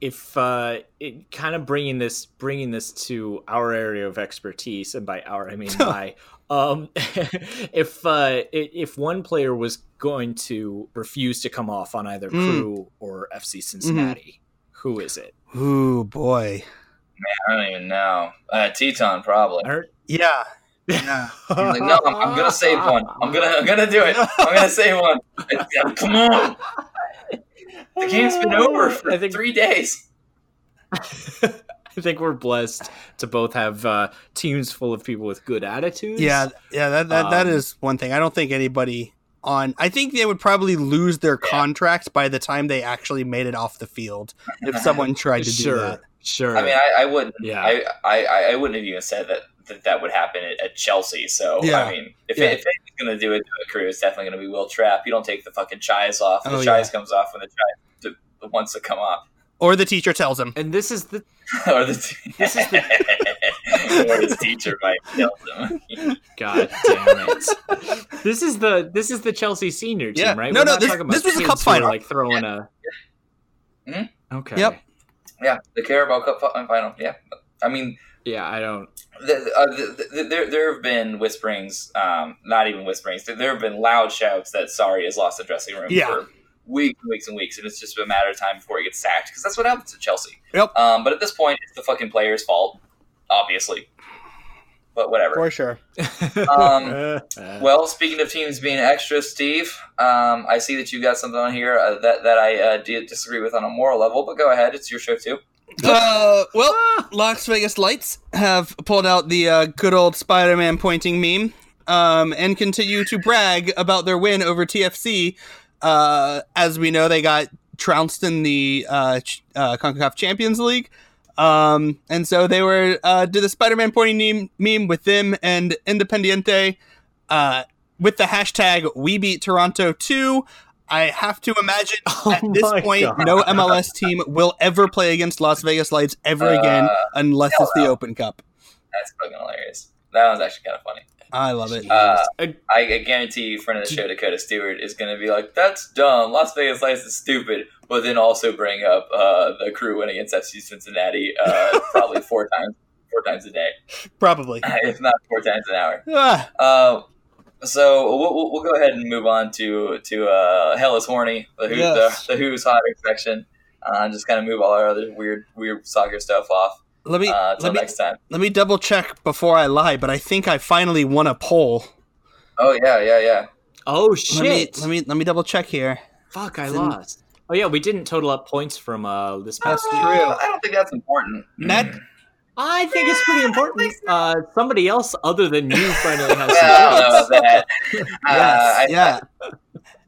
C: if uh, it kind of bringing this bringing this to our area of expertise, and by our I mean my, um, if uh, if one player was going to refuse to come off on either
A: Mm.
C: Crew or FC Cincinnati, who is it?
A: Ooh boy.
B: Man, I don't even know. Uh, Tytoń probably.
A: Yeah, yeah.
B: He's like, no, I'm, I'm gonna save one. I'm gonna, I'm gonna do it. I'm gonna save one. Come on. The game's been over for
C: I think-
B: three days.
C: I think we're blessed to both have uh, teams full of people with good attitudes.
A: Yeah, yeah, that that, that
C: Um,
A: is one thing. I don't think anybody on. I think they would probably lose their
B: Yeah.
A: contract by the time they actually made it off the field if someone tried to
C: sure,
A: do that.
C: sure.
B: I mean, I, I wouldn't.
C: Yeah.
B: I, I, I- I wouldn't have even said that that, that would happen at, at Chelsea. So
A: Yeah.
B: I mean, if,
A: Yeah.
B: if anyone's going to do it to a crew, it's definitely going to be Wil Trapp. You don't take the fucking chives off. The
A: Oh,
B: chives
A: yeah.
B: comes off when the chives the, wants to come off,
A: Or the teacher tells him.
C: and this is the
B: or the t-
C: This is the.
B: or his teacher might tell them.
C: God damn it! this is the this is the Chelsea senior team,
A: Yeah.
C: right?
A: No,
C: We're
A: no, this-
C: talking about
A: this was a
C: kids
A: cup final.
C: like throwing a.
B: Mhm.
C: Okay.
A: Yep.
B: yeah, the Carabao Cup final. Yeah, I mean,
C: Yeah, I don't.
B: The, uh, the, the, there there have been whisperings, um, not even whisperings. There, there have been loud shouts that Sarri has lost the dressing room
A: Yeah.
B: for weeks and weeks and weeks, and it's just a matter of time before he gets sacked because that's what happens to Chelsea.
A: Yep.
B: Um, but at this point, it's the fucking player's fault, obviously. But whatever.
A: For sure.
B: Um, Well, speaking of teams being extra, Steve, um, I see that you've got something on here uh, that that I uh, disagree with on a moral level. But go ahead, it's your show too.
A: Uh, well, Las Vegas Lights have pulled out the uh, good old Spider-Man pointing meme, um, and continue to brag about their win over TFC. Uh, as we know, they got trounced in the uh, uh, Concacaf Champions League, um, and so they were uh, did the Spider-Man pointing meme, meme with them and Independiente, uh, with the hashtag We Beat Toronto Two. I have to imagine
C: Oh
A: at this point,
C: God.
A: no MLS team will ever play against Las Vegas Lights ever again
B: Uh,
A: unless it's the
B: no.
A: Open Cup.
B: That's fucking hilarious. That one's actually kind of funny.
A: I love it.
B: Uh,
C: I-
B: I, I guarantee you, friend of the show, Dakota Stewart, is going to be like, "That's dumb. Las Vegas Lights is stupid," but then also bring up uh, the crew win against FC Cincinnati uh, probably four times, four times a day,
A: Probably.
B: if not four times an hour.
A: Ah,
B: Uh, so we'll, we'll, we'll go ahead and move on to to uh, Hell is horny, the who,
A: Yes.
B: the, the Who's Hot section. Uh, and just kind of move all our other weird weird soccer stuff off
A: let me
B: uh,
A: let me
B: next time.
A: let me double check before I lie, but I think I finally won a poll.
B: Oh yeah, yeah, yeah.
C: oh
A: Let me
C: shit!
A: let me let me double check here.
C: Fuck, I
A: It's in-
C: lost. Oh yeah, we didn't total up points from uh this past
A: That's
C: week.
A: true.
B: I don't think that's important.
A: Matt-
C: I think it's pretty important. Uh, somebody else other than you finally has
B: Yeah, I
C: some
B: know
C: points.
B: about. Uh, I-
A: yeah.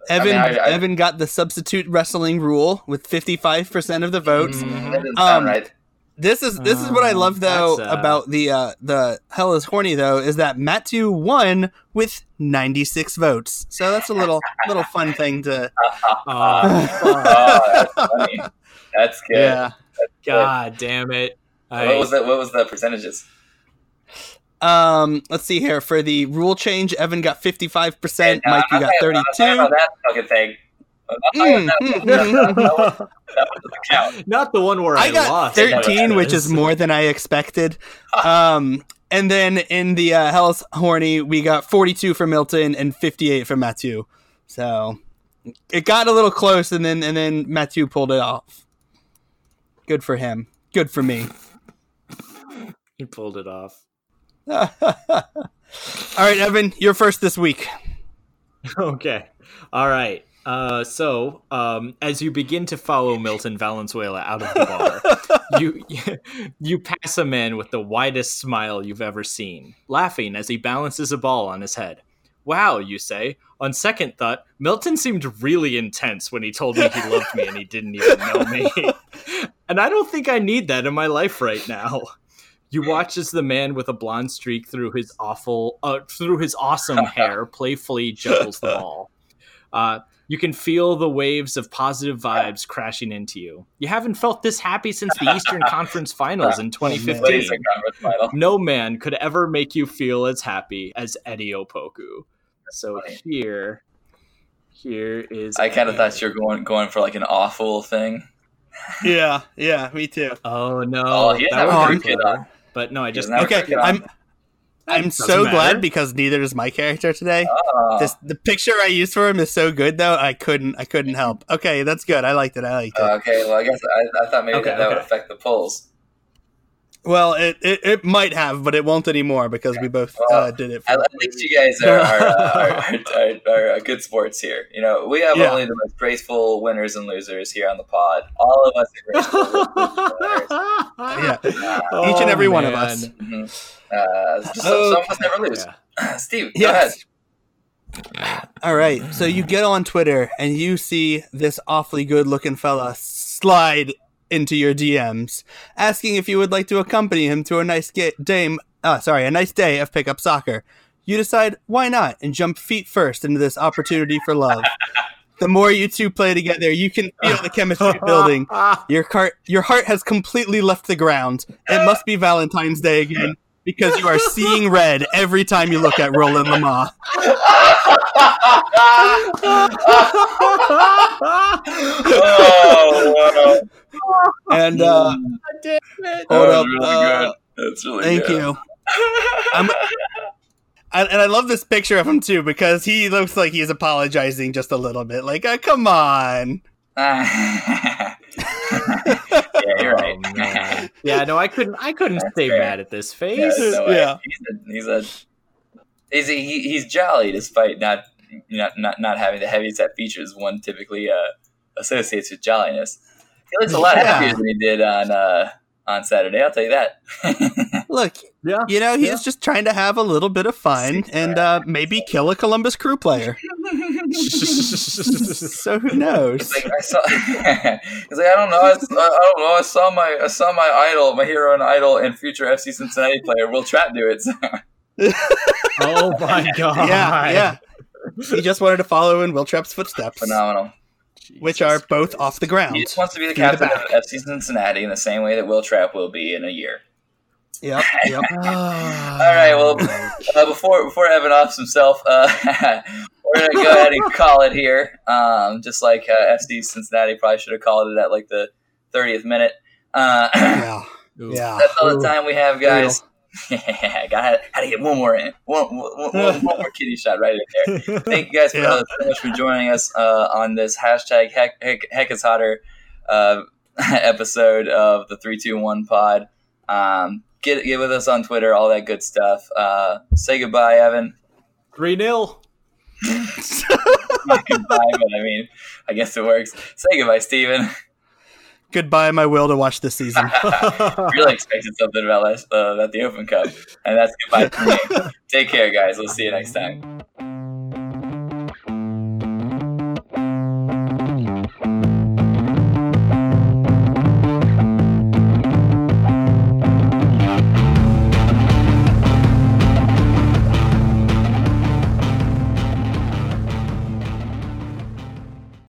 A: Evan
B: I mean, I- I-
A: Evan got the substitute wrestling rule with 55% of the votes.
C: Mm.
B: That
A: Um,
B: right.
A: This is this is what I
C: Oh,
A: love though
C: uh,
A: about the uh the hell is horny though is that Matthew won with 96 votes. So that's a little little fun thing to
C: Oh, fuck.
B: Oh, that's funny. That's good.
A: yeah.
C: God damn it! I,
B: What was that? What was the percentages?
A: Um let's see here for the rule change Evan got 55%,
B: Uh,
A: Mike you got
B: not- I'm not
A: 32.
B: that fucking thing. Not
C: the one where I,
A: I got
C: lost.
A: 13 which is more than I expected. Um and then in the uh, Hell's Horny we got 42 for Milton and 58 for Matthew. So it got a little close and then and then Matthew pulled it off. Good for him. Good for me.
C: He pulled it off.
A: All right, Evan, you're first this week.
C: okay. All right. Uh, so, um, as you begin to follow Milton Valenzuela out of the bar, you you pass a man with the widest smile you've ever seen, laughing as he balances a ball on his head. Wow, you say. On second thought, Milton seemed really intense when he told me he loved me and he didn't even know me. and I don't think I need that in my life right now. You watch as the man with a blonde streak through his awful, uh, through his awesome hair, playfully juggles the ball. Uh, you can feel the waves of positive vibes crashing into you. You haven't felt this happy since the Eastern Conference Finals in 2015.
B: final?
C: No man could ever make you feel as happy as Eddie Opoku. So
B: funny.
C: here, here is.
B: I kind of thought you were going going for like an awful thing.
A: Yeah, yeah, me too.
C: Oh no,
B: Oh, he
C: that
B: doesn't
C: was
A: have a
C: pretty
B: cricket on.
C: But no, I just
B: a
A: Okay. I'm I'm so
C: matter.
A: glad because neither is my character today.
B: Oh.
A: This the picture I used for him is so good though. I couldn't I couldn't help. Okay, that's good. I liked it. I liked it.
B: okay, well, I guess I, I thought maybe
C: Okay,
B: that, that would affect the polls.
A: Well, it, it, it might have, but it won't anymore because we both uh, did it. For
B: At, at least you guys are, are, uh, are, are, are, are good sports here. You know, we have
A: Yeah.
B: only the most graceful winners and losers here on the pod. All of us are graceful winners
A: yeah,
B: Uh,
A: each and every
C: Oh,
A: one of
C: man.
A: us.
B: mhm. Uh, just so, some of us never lose.
C: Yeah.
B: Steve, go ahead.
A: Yes. All right. So you get on Twitter and you see this awfully good looking fella slide into your DMs, asking if you would like to accompany him to a nice ga- dame. Uh, sorry, a nice day of pickup soccer. You decide why not and jump feet first into this opportunity for love. the more you two play together, you can feel the chemistry building. Your cart, your heart has completely left the ground. It must be Valentine's Day again because you are seeing red every time you look at Roland Lamah.
B: oh, wow.
A: And uh,
C: Damn
A: hold
B: was
A: up,
B: really
A: uh,
B: good. Really
A: thank
B: good.
A: you. I'm, and, and I love this picture of him too because he looks like he's apologizing just a little bit. Like, uh, come on.
B: yeah, you're right.
C: Oh, man. Yeah, no, I couldn't. I couldn't
B: That's
C: stay
B: fair.
C: mad at this face.
B: there's no.
A: Yeah.
B: He's a he's a he's, a, he, he's jolly despite not not not, not having the heavy set features one typically uh, associates with jolliness. He looks a lot
A: Yeah.
B: happier than he did on uh, on Saturday. I'll tell you that.
A: Look,
C: Yeah.
A: you know, he's
C: Yeah.
A: just trying to have a little bit of fun and uh, maybe kill a Columbus Crew player. so who knows?
B: He's like I saw. he's like I don't know. I, s- I don't know. I saw my I saw my idol, my hero and idol, and future FC Cincinnati player Wil Trapp do it.
C: oh my god.
A: yeah, yeah. He just wanted to follow in Wil Trapp's footsteps,
B: Phenomenal.
A: Which are both off the ground.
B: He just wants to be the
A: Through the
B: captain
A: back.
B: of FC Cincinnati in the same way that Wil Trapp will be in a year.
A: Yep, yep.
C: All
B: All right, well, uh, before before Evan offs himself, uh, we're gonna go ahead and call it here. Um, just like uh, FC Cincinnati probably should have called it at like the thirtieth minute. Uh,
A: Yeah, yeah.
B: that's all the time we have, guys. Yeah, got had to get one more in, one, one, one, one more kitty shot right in there. Thank you guys for,
A: Yeah.
B: so much for joining us uh, on this hashtag heck, heck, heck is hotter uh, episode of the three two one pod. Um, get get with us on Twitter, all that good stuff. Uh, say goodbye, Evan.
C: Three 0
B: Not goodbye, but I mean, I guess it works. Say goodbye, Steven.
A: Goodbye, my will to watch this season.
B: really expected something about, last, uh, about the Open Cup, and that's goodbye for me. Take care, guys. We'll see you next time.